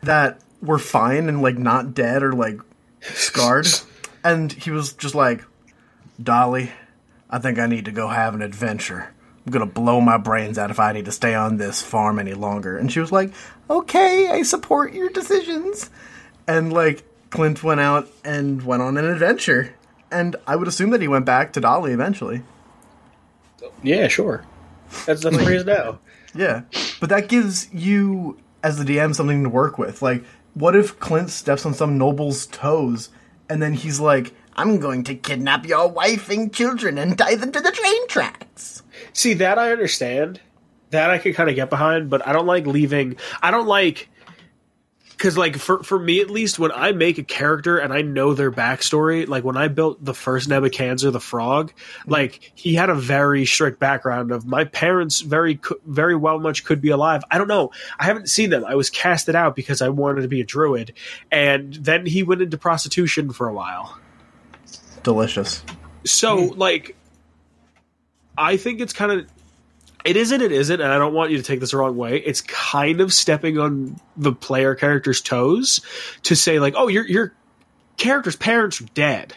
that were fine and like not dead or like scarred, and he was just like, Dolly, I think I need to go have an adventure. I'm gonna blow my brains out if I need to stay on this farm any longer. And she was like, Okay, I support your decisions. And like Clint went out and went on an adventure. And I would assume that he went back to Dolly eventually. yeah sure that's that's where he is now Yeah. But that gives you, as the DM, something to work with. Like, what if Clint steps on some noble's toes and then he's like, I'm going to kidnap your wife and children and tie them to the train tracks? See that I understand. That I could kind of get behind, but I don't like leaving. I don't like because like for for me at least, when I make a character and I know their backstory, like when I built the first Nebuchadnezzar the frog, mm-hmm. like he had a very strict background of my parents very very well much could be alive. I don't know. I haven't seen them. I was casted out because I wanted to be a druid, and then he went into prostitution for a while. Delicious. So mm. like I think it's kind of it isn't it isn't and I don't want you to take this the wrong way. It's kind of stepping on the player character's toes to say like, "Oh, your your character's parents are dead."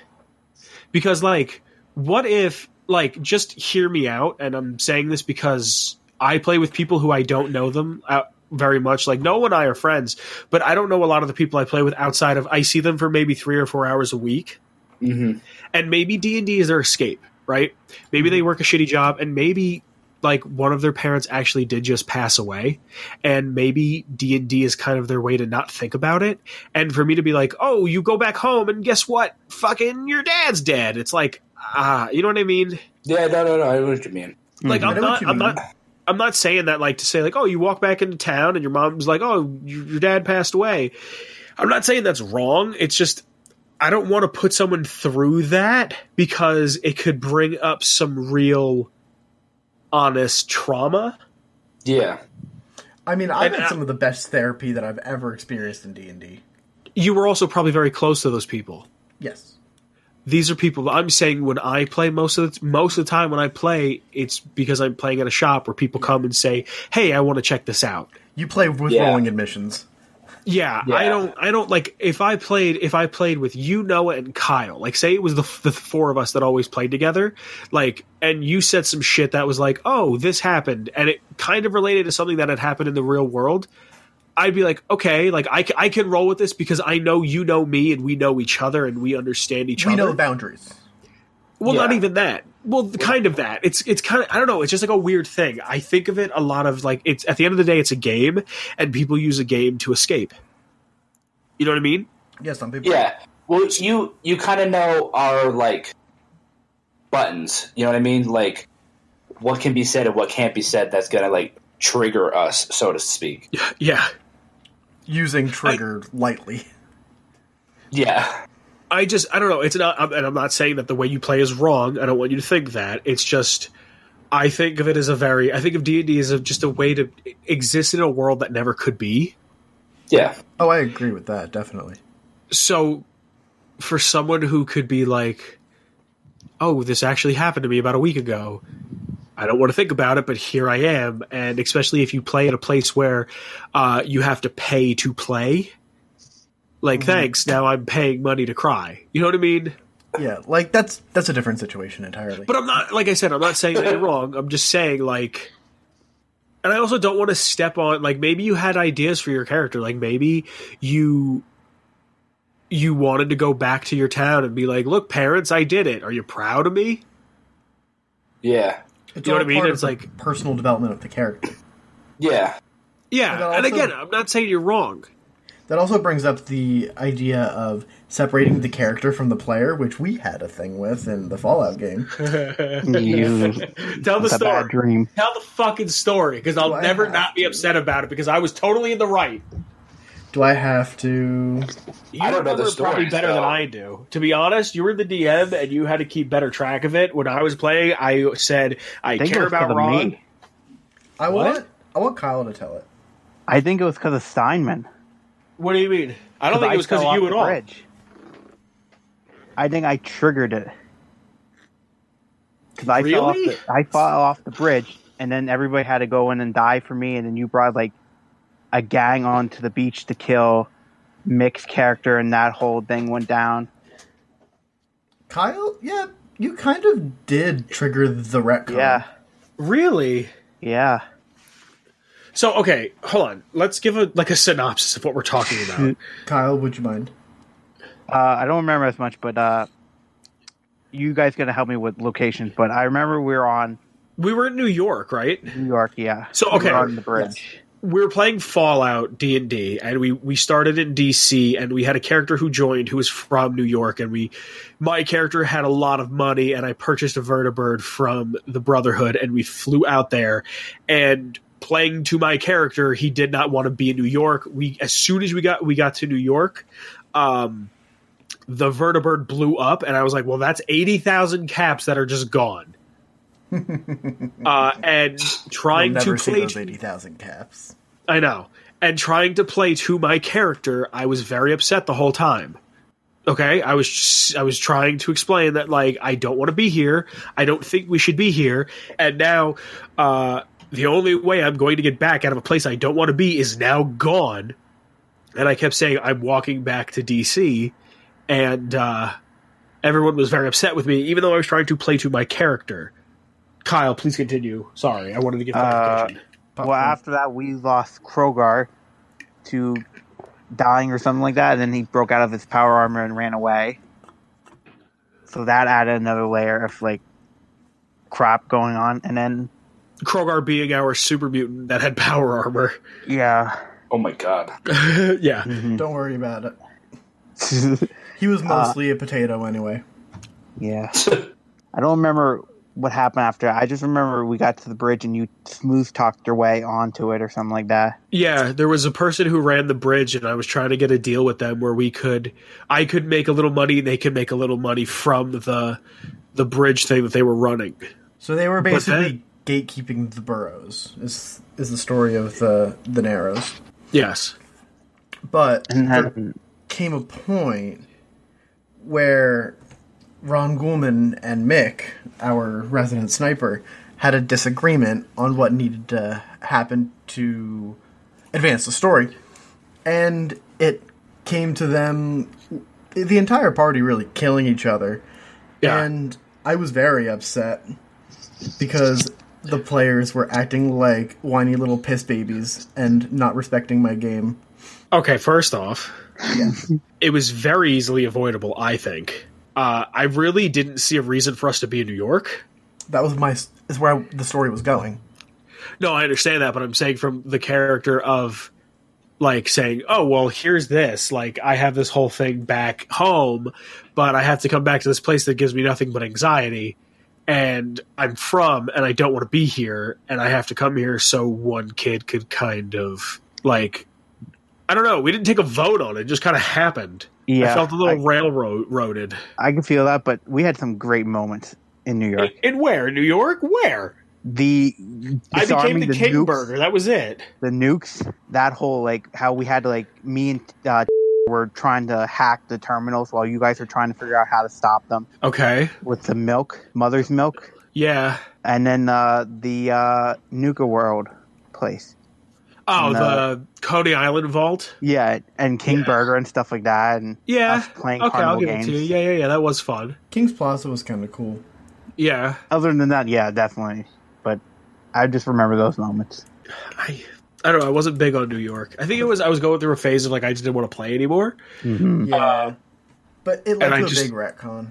Because like what if like just hear me out and I'm saying this because I play with people who I don't know them uh, very much like no and I are friends, but I don't know a lot of the people I play with outside of I see them for maybe 3 or 4 hours a week Mm-hmm. and maybe D and D is their escape, right? Maybe they work a shitty job, and maybe like one of their parents actually did just pass away and maybe D&D is kind of their way to not think about it and for me to be like oh you go back home and guess what fucking your dad's dead it's like ah you know what I mean Yeah, no, no, no. I know what you mean. like I I'm not I'm mean. not I'm not saying that like to say like oh you walk back into town and your mom's like oh your your dad passed away I'm not saying that's wrong it's just I don't want to put someone through that because it could bring up some real honest trauma Yeah. I mean, I've And, had some of the best therapy that I've ever experienced in D and D. you were also probably very close to those people. Yes. These are people I'm saying when I play most of the most of the time when I play, it's because I'm playing at a shop where people come and say, "Hey, I want to check this out." You play with Yeah. rolling admissions. Yeah, Yeah. I don't. I don't like if I played if I played with you, Noah, and Kyle. Like, say it was the the four of us that always played together. Like, and you said some shit that was like, "Oh, this happened," and it kind of related to something that had happened in the real world. I'd be like, okay, like I, I can roll with this because I know you know me and we know each other and we understand each We other. We know the boundaries. Well, not even that. Well, kind of that. It's it's kind of I don't know. It's just like a weird thing. I think of it a lot of like it's at the end of the day, it's a game, and people use a game to escape. You know what I mean? Yeah, some people. Yeah. Well, you you kind of know our like buttons. You know what I mean? Like what can be said and what can't be said. That's gonna like trigger us, so to speak. Yeah. Using trigger lightly. Yeah. I just I don't know. It's not, I'm- and I'm not saying that the way you play is wrong. I don't want you to think that. It's just I think of it as a very I think of D and D as a, just a way to exist in a world that never could be. Yeah. Oh, I agree with that. Definitely. So for someone who could be like, "Oh, this actually happened to me about a week ago," I don't want to think about it, but here I am. And especially if you play at a place where uh, you have to pay to play, like, mm-hmm. thanks. Now I'm paying money to cry. You know what I mean? Yeah, like that's that's a different situation entirely. But I'm not, like I said, I'm not saying that you're wrong. I'm just saying, like, and I also don't want to step on, like, maybe you had ideas for your character. Like, maybe you. You wanted to go back to your town and be like, "Look, parents, I did it. Are you proud of me?" Yeah. it's you know what I mean? It's like- personal development of the character. Yeah. Yeah, and also- again, I'm not saying you're wrong. That also brings up the idea of separating the character from the player, which we had a thing with in the Fallout game. You, Tell the it's a bad story. dream. Tell the fucking story, because I'll I never have not be upset about it because I was totally in the right. Do I have to? You I don't know the remember probably stories, better than. I do. To be honest, you were the DM and you had to keep better track of it. When I was playing, I said I, think it care about of Ron. me. I What? want. I want Kyle to tell it. I think it was because of Steinman. What do you mean? I don't think it was because of you at all. bridge. I think I triggered it. Because I fell off Really? the, I fell off the bridge, and then everybody had to go in and die for me, and then you brought like a gang onto the beach to kill Mick's character, and that whole thing went down. Kyle, yeah, you kind of did trigger the retcon. Yeah, Really? yeah. So okay, hold on. Let's give a like a synopsis of what we're talking about. Kyle, would you mind? Uh, I don't remember as much, but uh, you guys gonna help me with locations. But I remember we were on we were in New York, right? New York. Yeah. So, We okay. were on the bridge. we were playing Fallout D and D, and we we started in DC, and we had a character who joined who was from New York, and we my character had a lot of money, and I purchased a vertibird from the Brotherhood, and we flew out there, and playing to my character, he did not want to be in New York. We as soon as we got we got to New York, um, the vertibird blew up, and I was like, well, that's eighty thousand caps that are just gone. uh, and trying We'll to play eighty thousand caps. I know. And trying to play to my character, I was very upset the whole time. Okay, I was just, I was trying to explain that like I don't want to be here. I don't think we should be here. And now uh the only way I'm going to get back out of a place I don't want to be is now gone. And I kept saying I'm walking back to DC and uh everyone was very upset with me even though I was trying to play to my character. Kyle, please continue. Sorry, I wanted to give Uh, clarification. Well, after that, we lost Krogar to dying or something like that, and then he broke out of his power armor and ran away. So that added another layer of like crap going on, and then Krogar being our super mutant that had power armor. Yeah. Oh my god. yeah. Mm-hmm. Don't worry about it. He was uh, mostly a potato anyway. yeah. I don't remember what happened after. I just remember we got to the bridge and you smooth talked your way onto it or something like that. Yeah, there was a person who ran the bridge, and I was trying to get a deal with them where we could, I could make a little money, and they could make a little money from the the bridge thing that they were running. So they were But basically gatekeeping the boroughs. Is is the story of the the Narrows. Yes. But And there came a point where Ron Gulman and Mick, our resident sniper, had a disagreement on what needed to happen to advance the story. And it came to them, the entire party really killing each other. Yeah. And I was very upset because the players were acting like whiny little piss babies and not respecting my game. Okay, first off, it was very easily avoidable, I think. Uh, I really didn't see a reason for us to be in New York. That was my is where the story was going. No, I understand that, but I'm saying from the character of like saying, "Oh, well, here's this. Like I have this whole thing back home, but I have to come back to this place that gives me nothing but anxiety." And I'm from, and I don't want to be here, and I have to come here so one kid could kind of like, I don't know. We didn't take a vote on it; it just kind of happened. yeah. I felt a little I, railroaded. I can feel that, but we had some great moments in New York. In where? New York? Where? The I became disarming the, king nukes, burger. That was it. the nukes, that whole like how we had to like me and uh, were trying to hack the terminals while you guys are trying to figure out how to stop them Okay. with the milk, mother's milk, Yeah. and then uh, the uh, Nuka World place. Oh, And, uh, the Coney Island Vault. Yeah, and King Yeah. Burger and stuff like that, and Yeah. us playing Okay, I'll carnival give games. it to you. Yeah, yeah, yeah. That was fun. King's Plaza was kind of cool. Yeah. Other than that, yeah, definitely. But I just remember those moments. I I don't know. I wasn't big on New York. I think it was I was going through a phase of like I just didn't want to play anymore. Yeah, but it led to a just- big retcon.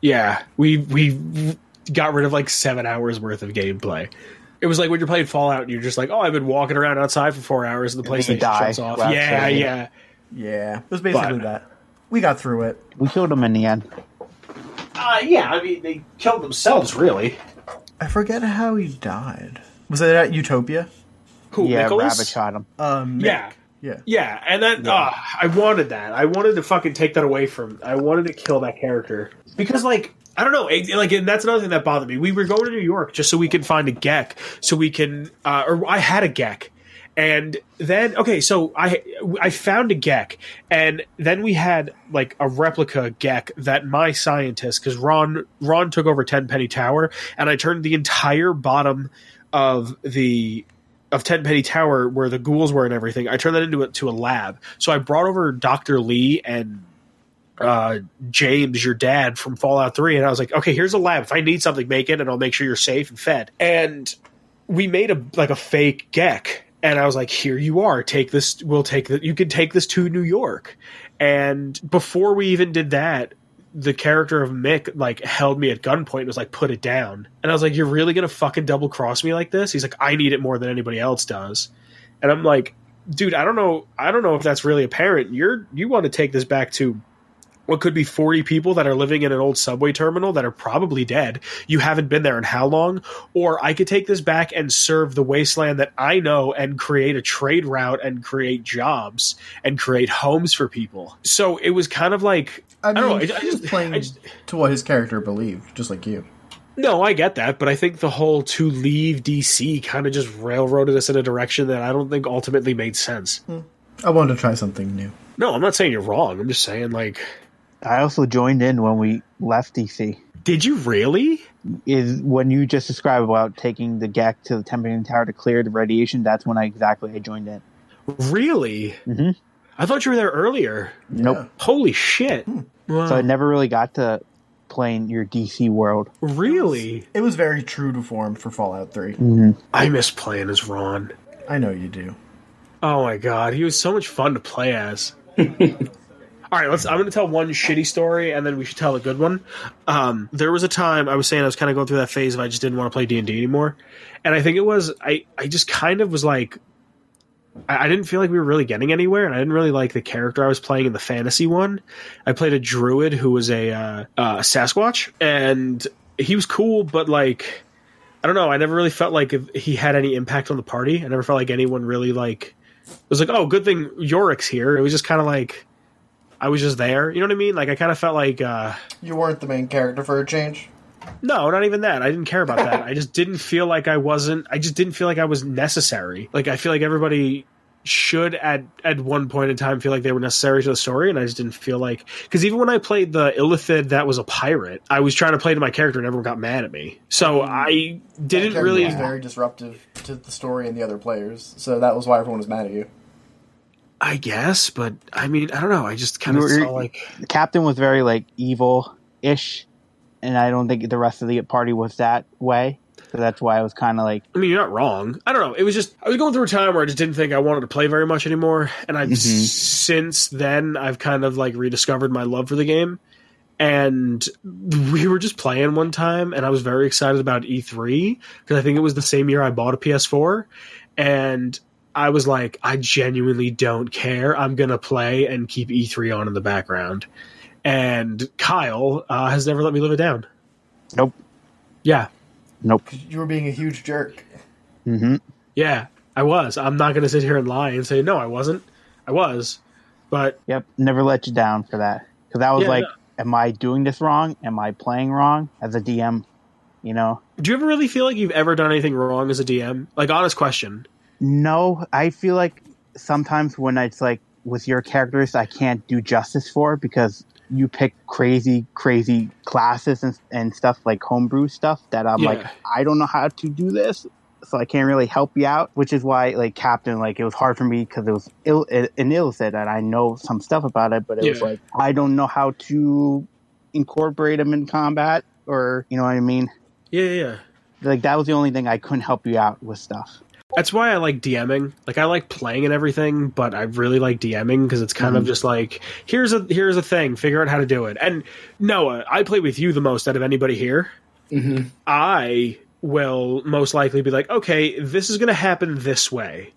Yeah, we we got rid of like seven hours worth of gameplay. It was like when you're playing Fallout and you're just like, oh, I've been walking around outside for four hours and the then you PlayStation shuts off. Wow, yeah, crazy. yeah. Yeah, it was basically But- that. We got through it. We killed him in the end. Uh, yeah, I mean they killed themselves really. I forget how he died. Was it at Utopia? Who? yeah, Nicholas? Rabbit shot him. Um, Mick. Yeah. yeah. Yeah, and that ah, I wanted that. I wanted to fucking take that away from. I wanted to kill that character because, like, I don't know. It, like, and that's another thing that bothered me. We were going to New York just so we could find a GECK, so we can. Uh, or I had a GECK, and then okay, so I I found a GECK, and then we had like a replica GECK that my scientist, because Ron Ron took over Tenpenny Tower, and I turned the entire bottom of the of Tenpenny Tower where the ghouls were and everything. I turned that into a, to a lab. So I brought over Doctor Li and uh, James, your dad from Fallout Three, and I was like, okay, here's a lab. If I need something, make it, and I'll make sure you're safe and fed. And we made a like a fake GECK, and I was like, here you are. Take this. We'll take that. You can take this to New York. And before we even did that, the character of Mick like held me at gunpoint and was like, "Put it down." And I was like, "You're really gonna fucking double cross me like this?" He's like, "I need it more than anybody else does," and I'm like, "Dude, I don't know. I don't know if that's really apparent. You're you want to take this back to." What could be 40 people that are living in an old subway terminal that are probably dead. You haven't been there in how long? Or I could take this back and serve the wasteland that I know and create a trade route and create jobs and create homes for people. So it was kind of like I I mean, don't know. I, I he was just, playing I just, to what his character believed, just like you. no, I get that, but I think the whole to leave DC kind of just railroaded us in a direction that I don't think ultimately made sense. I wanted to try something new. No, I'm not saying you're wrong. I'm just saying, like, I also joined in when we left DC. did you really? Is when you just described about taking the GECK to the Templeton Tower to clear the radiation. That's when I exactly I joined in. Really? Mhm. I thought you were there earlier. Nope. Holy shit! Wow. So I never really got to playing your DC world. really? It was very true to form for Fallout 3. I miss playing as Ron. I know you do. Oh my god, he was so much fun to play as. All right, let's. I'm going to tell one shitty story, and then we should tell a good one. Um, there was a time I was saying I was kind of going through that phase of I just didn't want to play D and D anymore, and I think it was I. I just kind of was like, I, I didn't feel like we were really getting anywhere, and I didn't really like the character I was playing in the fantasy one. I played a druid who was a uh, uh, Sasquatch, and he was cool, but like, I don't know. I never really felt like he had any impact on the party. I never felt like anyone really like was like, oh, good thing Yorick's here. It was just kind of like I was just there. You know what I mean? Like I kind of felt like uh You weren't the main character for a change. No, not even that. I didn't care about that. I just didn't feel like I wasn't I just didn't feel like I was necessary. Like I feel like everybody should at at one point in time feel like they were necessary to the story and I just didn't feel like cuz even when I played the Illithid that was a pirate, I was trying to play to my character and everyone got mad at me. So mm-hmm. I That didn't character really was very disruptive to the story and the other players, so that was why everyone was mad at you. I guess, but I mean, I don't know. I just kind of saw like The captain was very like evil ish, and I don't think the rest of the party was that way. So that's why I was kind of like, I mean, you're not wrong. I don't know. It was just I was going through a time where I just didn't think I wanted to play very much anymore, and I've Mhm. since then I've kind of like rediscovered my love for the game. And we were just playing one time, and I was very excited about E3 because I think it was the same year I bought a PS4, and I was like, I genuinely don't care. I'm gonna play and keep E3 on in the background. And Kyle uh, has never let me live it down. nope, Yeah, nope. You were being a huge jerk. hmm Yeah, I was. I'm not going to sit here and lie and say no, I wasn't. I was, but Yep, never let you down for that. Because that was Yeah, like, no. am I doing this wrong? Am I playing wrong as a DM? You know, do you ever really feel like you've ever done anything wrong as a DM? Like, honest question. No, I feel like sometimes when it's like with your characters, I can't do justice for because you pick crazy, crazy classes and, and stuff like homebrew stuff that I'm Yeah. like, I don't know how to do this, so I can't really help you out. Which is why, like Captain, like it was hard for me because it was ill, an Illithid that I know some stuff about it, but it was like I don't know how to incorporate them in combat, or you know what I mean. Yeah, yeah, yeah. Like that was the only thing I couldn't help you out with stuff. That's why I like DMing. Like, I like playing and everything, but I really like DMing because it's kind of just like here's a here's a thing, figure out how to do it. And Noah, I play with you the most out of anybody here. Mm-hmm. I will most likely be like, okay, this is going to happen this way.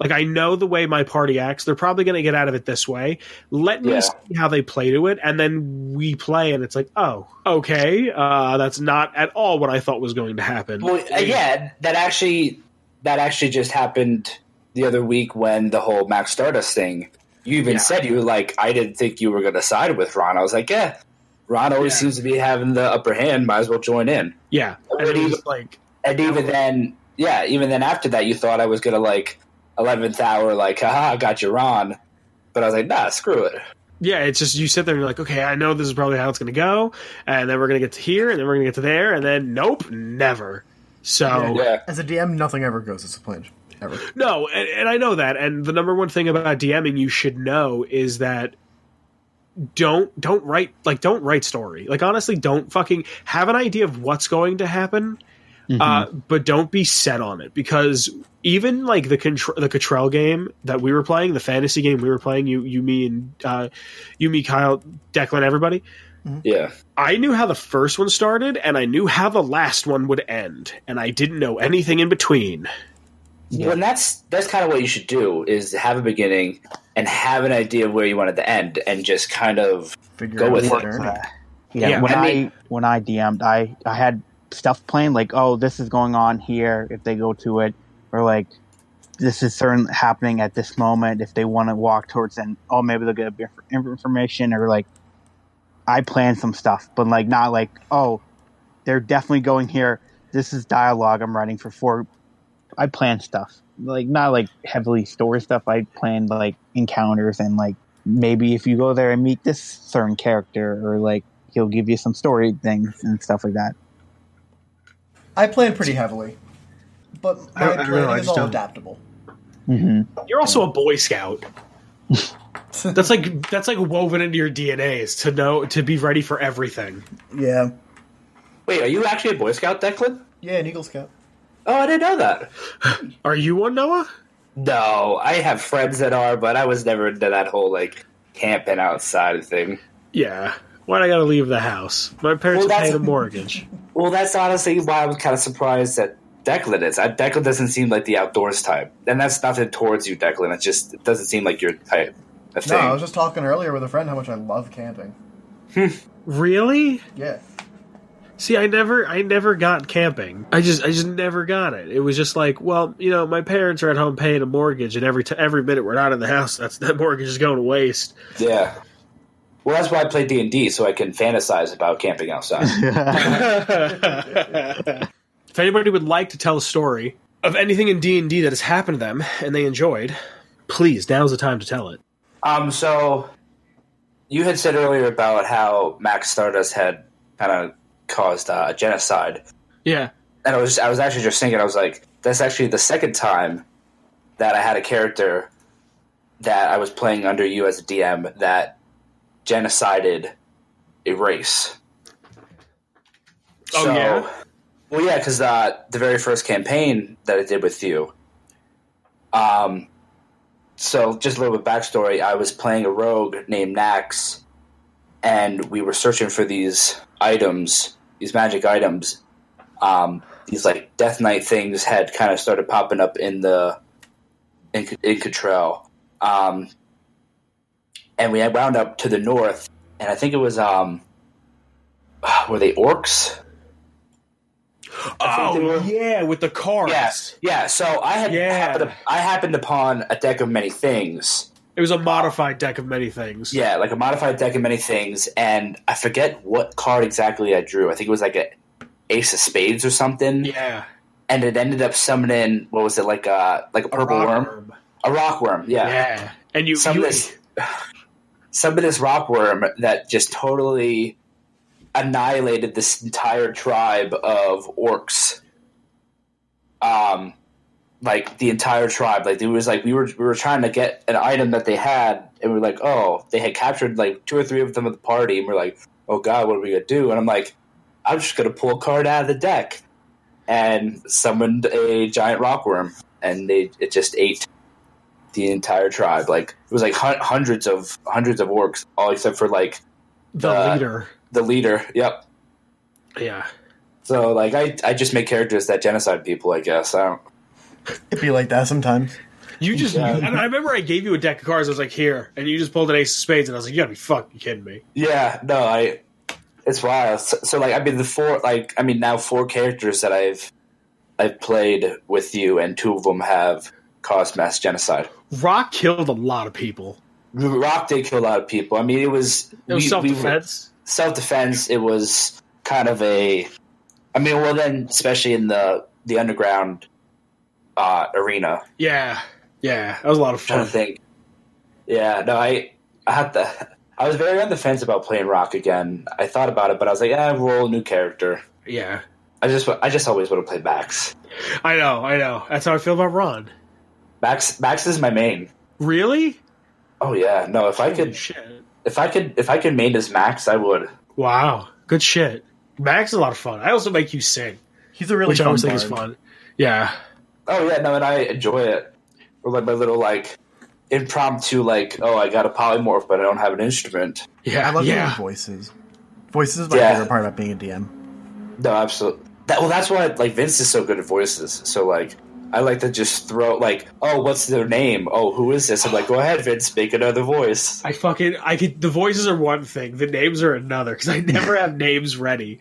Like I know the way my party acts. They're probably going to get out of it this way. Let me Yeah. see how they play to it, and then we play, and it's like, oh, okay, uh, that's not at all what I thought was going to happen. Well, uh, yeah, that actually that actually just happened the other week when the whole Max Stardust thing. You even Yeah. said you were like, I didn't think you were going to side with Ron. I was like, yeah, Ron always Yeah. seems to be having the upper hand. Might as well join in. yeah, and was even- like, And even then, yeah, even then after that, you thought I was going to like eleventh hour, like, haha, I got you, Ron. But I was like, nah, screw it. yeah, it's just you sit there and you're like, okay, I know this is probably how it's going to go, and then we're going to get to here, and then we're going to get to there, and then nope, never. So Yeah, As a DM, nothing ever goes as planned. Ever. No, and, and I know that. And the number one thing about DMing you should know is that don't don't write like don't write story. Like honestly, don't fucking have an idea of what's going to happen, uh, but don't be set on it because even like the contr- the Cottrell game that we were playing, the fantasy game we were playing, you you me and uh, you me Kyle Declan everybody. Mm-hmm. yeah. I knew how the first one started, and I knew how the last one would end, and I didn't know anything in between. Well, and that's that's kind of what you should do is have a beginning and have an idea of where you want it to end, and just kind of Figure Go out with it. Yeah, Yeah, when I I, mean- when I DM'd, I I had stuff playing like, oh, this is going on here if they go to it, or like this is certain happening at this moment if they want to walk towards and oh maybe they'll get a bit information or like I plan some stuff, but like not like oh they're definitely going here. This is dialogue I'm writing for four. I plan stuff like not like heavily story stuff. I plan like encounters and like maybe if you go there and meet this certain character or like he'll give you some story things and stuff like that. I plan pretty heavily, but I- my I planning realize is all don't. adaptable. hmm You're also a Boy Scout. That's like that's like woven into your DNA is to know to be ready for everything. Yeah, wait. Are you actually a Boy Scout, Declan? yeah, an Eagle Scout. Oh, I didn't know that. Are you one, Noah? No, I have friends that are, but I was never into that whole like camping outside thing. Yeah. Why'd I gotta leave the house? My parents Well, are that's- paying a mortgage. Well, that's honestly why I was kind of surprised that Declan is. I, Declan doesn't seem like the outdoors type, and that's nothing towards you, Declan. It just it doesn't seem like your type. A No. I was just talking earlier with a friend how much I love camping. Hmm. Really? Yeah. See, I never, I never got camping. I just, I just never got it. It was just like, well, you know, my parents are at home paying a mortgage, and every t- every minute we're not in the house, that's that mortgage is going to waste. Yeah. Well, that's why I play D and D, so I can fantasize about camping outside. if anybody would like to tell a story of anything in D and D that has happened to them and they enjoyed, please, now's the time to tell it. Um, so you had said earlier about how Max Stardust had kind of caused uh, a genocide, Yeah. and I was I was actually just thinking, I was like, that's actually the second time that I had a character that I was playing under you as a DM that genocided a race. Oh, yeah? Well, yeah, because uh, the very first campaign that I did with you. Um, so just a little bit backstory. I was playing a rogue named Nax, and we were searching for these items, these magic items. Um, these like Death Knight things had kind of started popping up in the in, in Cottrell. Um, and we wound up to the north, and I think it was um, were they orcs? Oh yeah, with the cars. Yeah, yeah. So I had Yeah. happened, I happened upon a deck of many things. It was a modified deck of many things. Yeah, like a modified deck of many things, and I forget what card exactly I drew. I think it was like a Ace of Spades or something, Yeah. and it ended up summoning what was it like a like a A purple rock worm, worm. a rock worm. Yeah, Yeah. And you, some you this, some of this rock worm that just totally annihilated this entire tribe of orcs. Um, like the entire tribe. Like it was like we were we were trying to get an item that they had, and we are like, oh, they had captured like two or three of them at the party, and we're like, oh god, what are we gonna do? And I'm like, I'm just gonna pull a card out of the deck, and summoned a giant rockworm, and they it just ate the entire tribe. Like it was like hun- hundreds of hundreds of orcs, all except for like the uh, leader. The leader. Yep. Yeah. So like I I just make characters that genocide people. I guess I don't. It'd be like that sometimes. You just, Yeah. and I remember I gave you a deck of cards. I was like, here, and you just pulled an ace of spades, and I was like, you gotta be fucking kidding me. Yeah, no, I. It's wild. So, so, like, I mean, the four, like, I mean, now four characters that I've, I've played with you, and two of them have caused mass genocide. Rock killed a lot of people. Rock did kill a lot of people. I mean, it was It was we- self we- defense. Self defense. It was kind of a. I mean, well, then, especially in the the underground uh, arena, Yeah, yeah, that was a lot of trying fun. to think. Yeah, no, I, I had to. I was very on the fence about playing Rock again. I thought about it, but I was like, "Yeah, roll a new character." Yeah, I just, I just always want to play Max. I know, I know. That's how I feel about Ron. Max, Max is my main. Really? Oh yeah, no. If I could, shit! If I could, if I could main as Max, I would. Wow, good shit. Max is a lot of fun. I also make you sing, He's a really which I always think is fun. Yeah, Oh yeah, no, and I enjoy it. Or like my little like impromptu, like, oh, I got a polymorph, but I don't have an instrument. yeah, I love yeah. doing voices. Voices is my Yeah. favorite part about being a DM. No, absolutely. That, well, that's why like Vince is so good at voices. So like, I like to just throw like, oh, what's their name? Oh, who is this? I'm like, go ahead, Vince, make another voice. I fucking I could. The voices are one thing. The names are another because I never have names ready.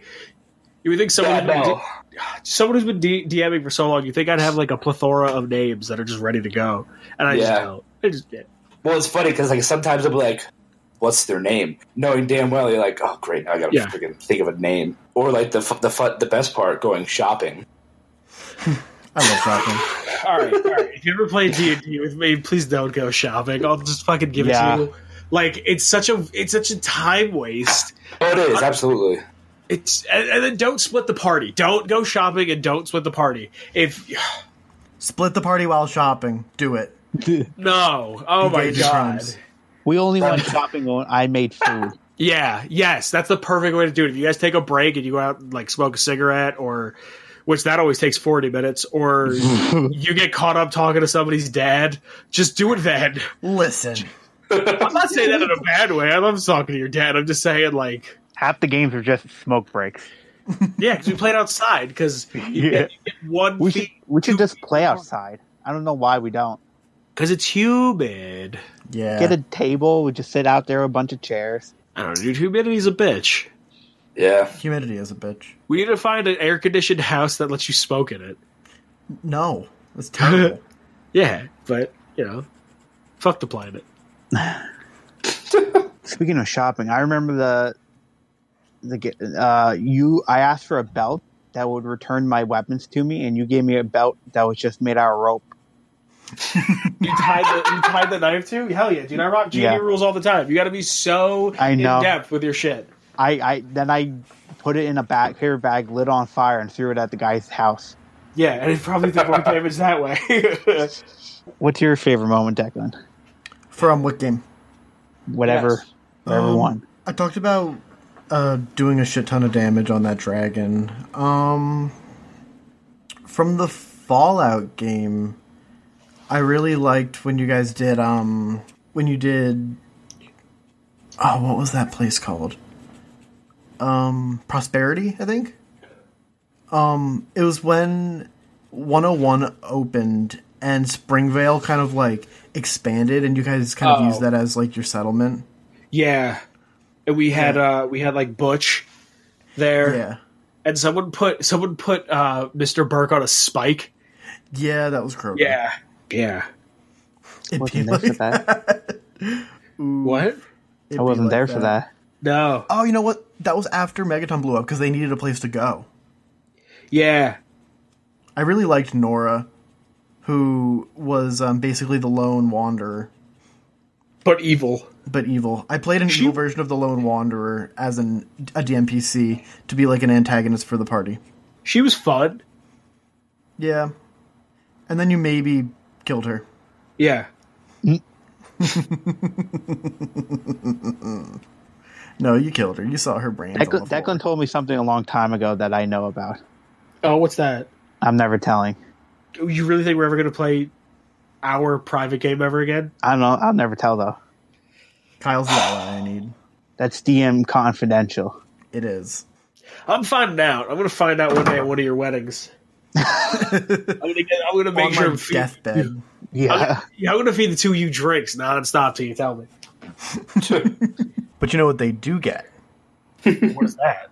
You would think someone Yeah, no. D- someone who's been D- DMing for so long, you think I'd have like a plethora of names that are just ready to go, and I just Yeah. don't. I just get. Well, it's funny because like sometimes I'll be like, "What's their name?" Knowing damn well you're like, "Oh, great, now I gotta Yeah. freaking think of a name." Or like the the the best part, going shopping. I love shopping. All right, all right. If you ever play D and D with me, please don't go shopping. I'll just fucking give Yeah. it to you. Like it's such a it's such a time waste. Oh, it is uh, absolutely. It's and, and then don't split the party. Don't go shopping and don't split the party. If Split the party while shopping. Do it. no, oh my Engage in god. crimes. we only went shopping when I made food. Yeah, yes, that's the perfect way to do it. If you guys take a break and you go out and like smoke a cigarette or which that always takes 40 minutes or you get caught up talking to somebody's dad, just do it then. Listen, I'm not saying that in a bad way. I love talking to your dad. I'm just saying, like, Half the games are just smoke breaks. yeah, because we played outside. Because you, Yeah. you get one We should feet we should just play outside. I don't know why we don't. because it's humid. Yeah. Get a table. We just sit out there with a bunch of chairs. I don't know, dude. Humidity's a bitch. Yeah. Humidity is a bitch. We need to find an air conditioned house that lets you smoke in it. No, that's terrible. Yeah, but you know, fuck the planet. Speaking of shopping, I remember the the ge- uh, you. I asked for a belt that would return my weapons to me, and you gave me a belt that was just made out of rope. You tied the you tied the knife to? Hell yeah, dude! I rock GD Yeah. rules all the time. You got to be so I know. in depth with your shit. I, I then I put it in a bag, paper bag, lit on fire, and threw it at the guy's house. Yeah, and it probably did more damage that way. What's your favorite moment, Declan? From what game? Whatever, Yes. whatever Um, one. I talked about uh, doing a shit ton of damage on that dragon. Um, from the Fallout game, I really liked when you guys did um when you did oh what was that place called? Um, Prosperity, I think. Um, it was when 101 opened and Springvale kind of like expanded, and you guys kind of Oh. used that as like your settlement. yeah, and we had uh we had like Butch there, Yeah. and someone put someone put uh Mr. Burke on a spike. Yeah, that was Kroger. Yeah, yeah. It'd Wasn't be there for like- that. What? it'd I wasn't like there for that. No. Oh, you know what? That was after Megaton blew up because they needed a place to go. Yeah. I really liked Nora, who was um, basically the lone wanderer, But evil. but evil. I played an She- evil version of the lone wanderer as an a DMPC to be like an antagonist for the party. She was fun. Yeah, and then you maybe killed her. Yeah. No, you killed her. You saw her brains. on Declan. Declan told me something a long time ago that I know about. Oh, what's that? I'm never telling. You really think we're ever going to play our private game ever again? I don't know. I'll never tell though. Kyle's the ally I need. That's DM confidential. It is. I'm finding out. I'm going to find out one day at one of your weddings. I'm going to get. I'm going to make on sure. my feed- deathbed. Yeah. Yeah, I'm going to feed the two of you drinks nonstop till you tell me. But you know what they do get? What is that?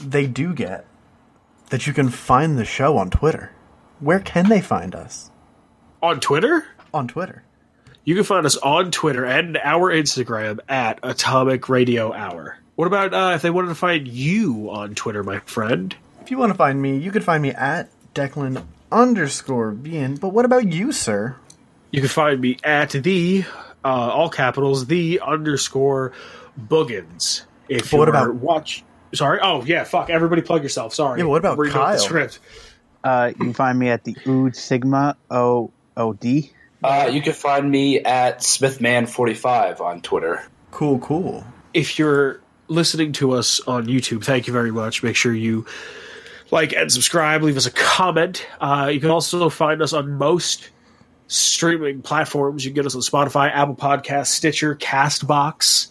They do get that you can find the show on Twitter. Where can they find us? On Twitter? On Twitter. You can find us on Twitter and our Instagram at Atomic Radio Hour. What about uh, if they wanted to find you on Twitter, my friend? If you want to find me, you can find me at Declan underscore Bean. But what about you, sir? You can find me at the uh, all capitals the underscore Boogans. If But what about- watch? Sorry. Oh yeah. Fuck. Everybody plug yourself. Sorry. Yeah, what about Reading off Kyle? The script. Uh, you can find me at the Ood Sigma O O D. Uh, you can find me at Smithman45 on Twitter. Cool, cool. If you're listening to us on YouTube, thank you very much. Make sure you like and subscribe. Leave us a comment. Uh, you can also find us on most streaming platforms. You can get us on Spotify, Apple Podcasts, Stitcher, Castbox.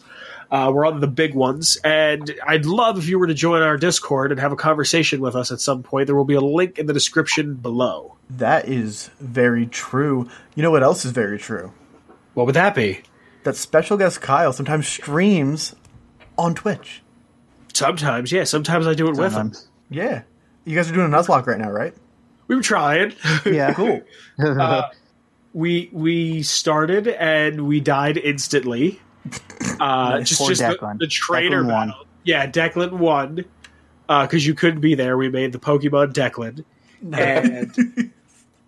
Uh, we're on the big ones, and I'd love if you were to join our Discord and have a conversation with us at some point. There will be a link in the description below. That is very true. You know what else is very true? What would that be? That special guest Kyle sometimes streams on Twitch. Sometimes, yeah. Sometimes I do it with him. Yeah. You guys are doing a Nuzlocke right now, right? We were trying. Yeah. Cool. we we started and we died instantly. Uh, just just the, Declan. the trainer Declan won. Yeah, Declan won because you couldn't be there. We made the Pokemon Declan, and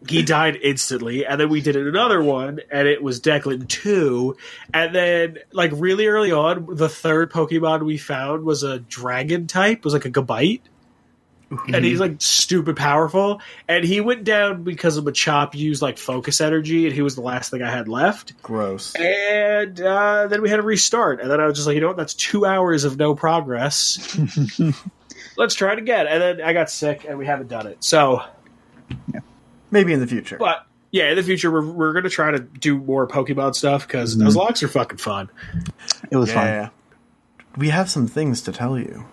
he died instantly. And then we did another one, and it was Declan two. And then, like really early on, the third Pokemon we found was a Dragon type. It was like a Gabite. And he's like stupid powerful, and he went down because of a chop used like focus energy, and he was the last thing I had left. Gross. And uh, then we had to restart. And then I was just like, you know what? That's two hours of no progress. Let's try it again. And then I got sick and we haven't done it. So, Maybe in the future. but yeah, in the future we're we're gonna try to do more Pokemon stuff because those logs are fucking fun. It was fun. Yeah. We have some things to tell you.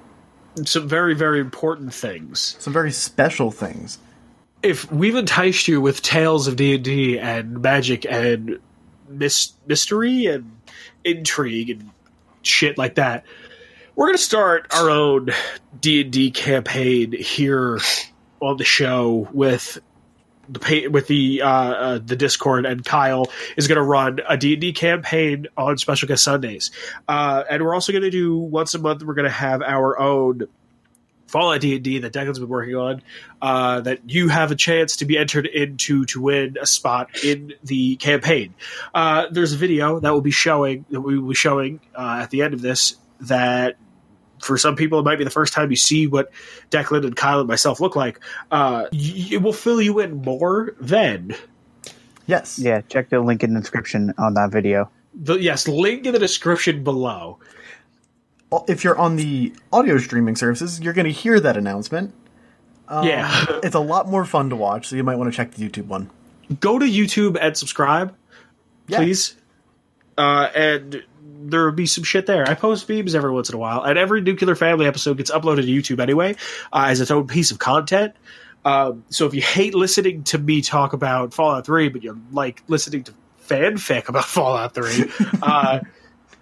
Some very very important things. Some very special things. If we've enticed you with tales of D and magic and mis- mystery and intrigue and shit like that, we're gonna start our own D and D campaign here on the show with the with the uh, uh, the Discord, and Kyle is going to run a D and D campaign on Special Guest Sundays, uh, and we're also going to do once a month. We're going to have our own Fallout D and D that Declan's been working on. Uh, that you have a chance to be entered into to win a spot in the campaign. Uh, there's a video that will be showing that we will be showing uh, at the end of this that for some people, it might be the first time you see what Declan and Kyle and myself look like. Uh, y- it will fill you in more then. Yes. Yeah, check the link in the description on that video. The, yes, link in the description below. If you're on the audio streaming services, you're going to hear that announcement. yeah. It's a lot more fun to watch, so you might want to check the YouTube one. Go to YouTube and subscribe, Yeah. please. Uh, and there will be some shit there. I post memes every once in a while, and every Nuclear Family episode gets uploaded to YouTube anyway uh, as its own piece of content. Um, so if you hate listening to me talk about Fallout 3, but you like listening to fanfic about Fallout 3, uh,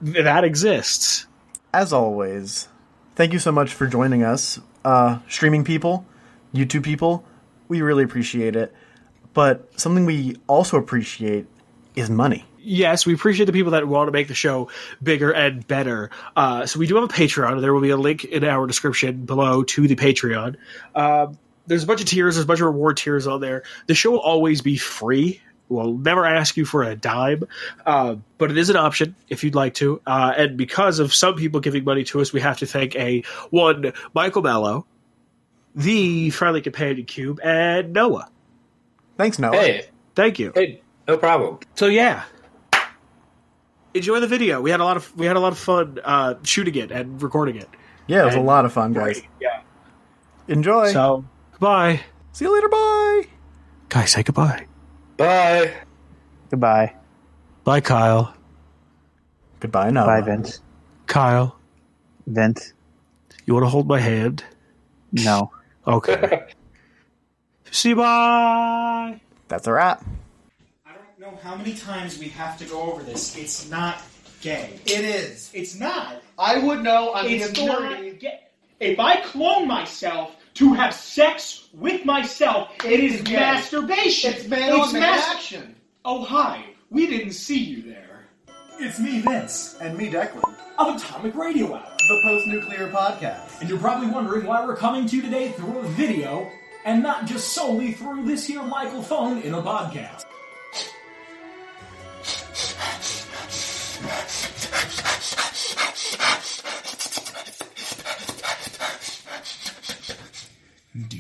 that exists. As always, thank you so much for joining us, uh, streaming people, YouTube people. We really appreciate it. But something we also appreciate is money. Yes, we appreciate the people that want to make the show bigger and better. Uh, so we do have a Patreon. There will be a link in our description below to the Patreon. Um, there's a bunch of tiers. There's a bunch of reward tiers on there. The show will always be free. We'll never ask you for a dime, uh, but it is an option if you'd like to. Uh, and because of some people giving money to us, we have to thank a one Michael Mello, the Friendly Companion Cube, and Noah. Thanks, Noah. Hey, Thank you. hey, no problem. So yeah, enjoy the video. We had a lot of we had a lot of fun uh, shooting it and recording it. Yeah, it was a lot of fun, guys. Yeah. Enjoy. So goodbye, See you later. Bye. guys. Say goodbye. Bye. Goodbye. Bye, Kyle. Goodbye, Noah. Bye, Vince. Kyle, Vince. you want to hold my hand? No. Okay. See you. Bye. That's a wrap. I don't know how many times we have to go over this. It's not gay. It is. It's not. I would know. I'm the It's authority. not gay. If I clone myself to have sex with myself, it is gay. masturbation. It's man on man mas- action. Oh hi, we didn't see you there. It's me, Vince, And me, Declan, of Atomic Radio Hour. the post nuclear podcast. And you're probably wondering why we're coming to you today through a video and not just solely through this here microphone in a podcast.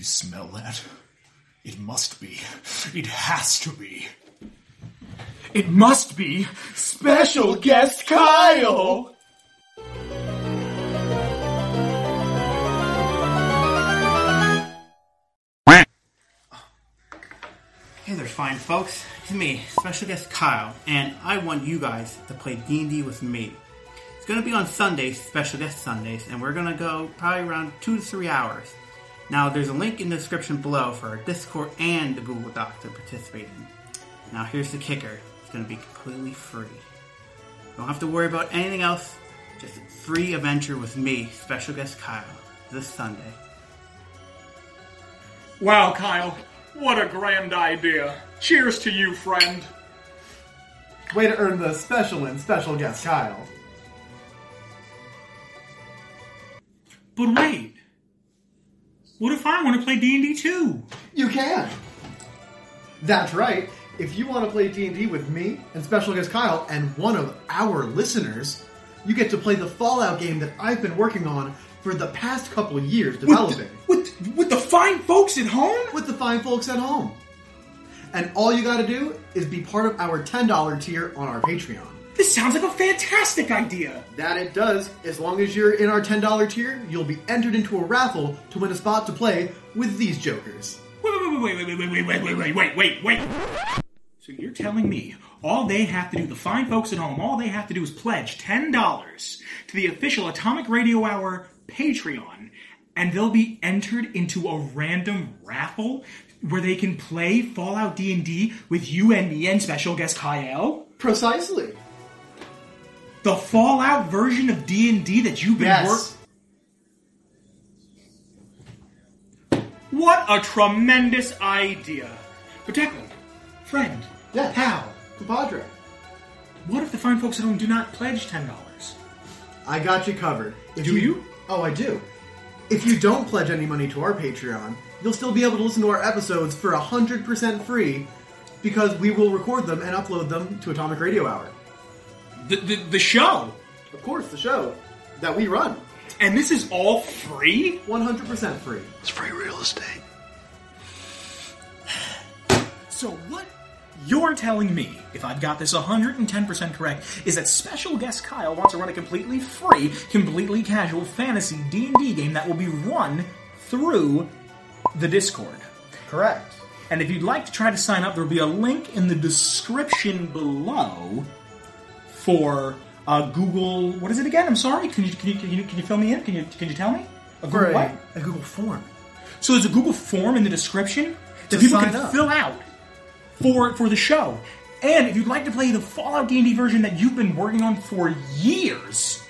You smell that? It must be. It has to be. It must be special guest Kyle! Hey there, fine folks. It's me, special guest Kyle, and I want you guys to play D&D with me. It's going to be on Sundays, special guest Sundays, and we're going to go probably around two to three hours. Now, there's a link in the description below for our Discord and the Google Doc to participate in. Now, here's the kicker. It's going to be completely free. You don't have to worry about anything else. Just a free adventure with me, special guest Kyle, this Sunday. Wow, Kyle, what a grand idea. Cheers to you, friend. Way to earn the special win, special guest Kyle. But wait. What if I want to play D&D too? You can. That's right. If you want to play D&D with me and special guest Kyle and one of our listeners, you get to play the Fallout game that I've been working on for the past couple years developing With, with the fine folks at home? with the fine folks at home. And all you got to do is be part of our $10 tier on our Patreon. This sounds like a fantastic idea. That it does. As long as you're in our $10 tier, you'll be entered into a raffle to win a spot to play with these jokers. Wait, wait, wait, wait, wait, wait, wait, wait, wait, wait, wait, wait. So you're telling me all they have to do, the fine folks at home, all they have to do is pledge $10 to the official Atomic Radio Hour Patreon, and they'll be entered into a random raffle where they can play Fallout D&D with you and me and special guest Kyle? Precisely. The Fallout version of D&D that you've been Yes. What a tremendous idea. But Declan, friend, pal, Compadre. what if the fine folks at home do not pledge $10? I got you covered. If Do you? Oh, I do. If you don't pledge any money to our Patreon, you'll still be able to listen to our episodes for 100% free because we will record them and upload them to Atomic Radio Hour. The, the, the show? Of course, the show that we run. And this is all free? 100% free. It's free real estate. So what you're telling me, if I've got this 110% correct, is that special guest Kyle wants to run a completely free, completely casual fantasy D&D game that will be run through the Discord. Correct. And if you'd like to try to sign up, there'll be a link in the description below for uh, Google. What is it again? I'm sorry. Can you can you, can you, can you fill me in? Can you can you tell me? A Google a, what? a Google form. So there's a Google form in the description that To people sign can up. fill out for for the show. And if you'd like to play the Fallout D&D version that you've been working on for years,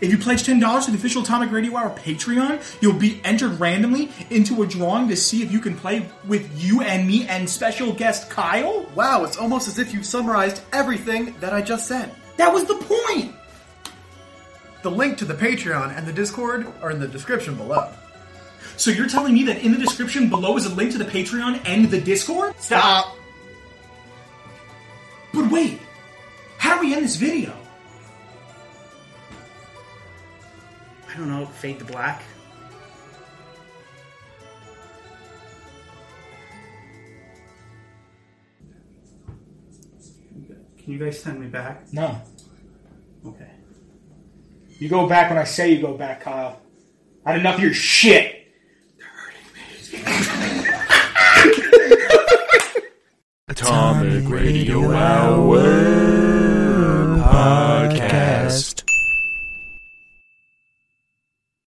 if you pledge ten dollars to the official Atomic Radio Hour Patreon, you'll be entered randomly into a drawing to see if you can play with you and me and special guest Kyle. Wow, it's almost as if you've summarized everything that I just said. That was the point. The link to the Patreon and the Discord are in the description below. So you're telling me that in the description below is a link to the Patreon and the Discord? Stop! But wait, how do we end this video? I don't know, fade to black. Can you guys send me back? No. Okay. You go back when I say you go back, Kyle. I had enough of your shit. Atomic Radio Hour.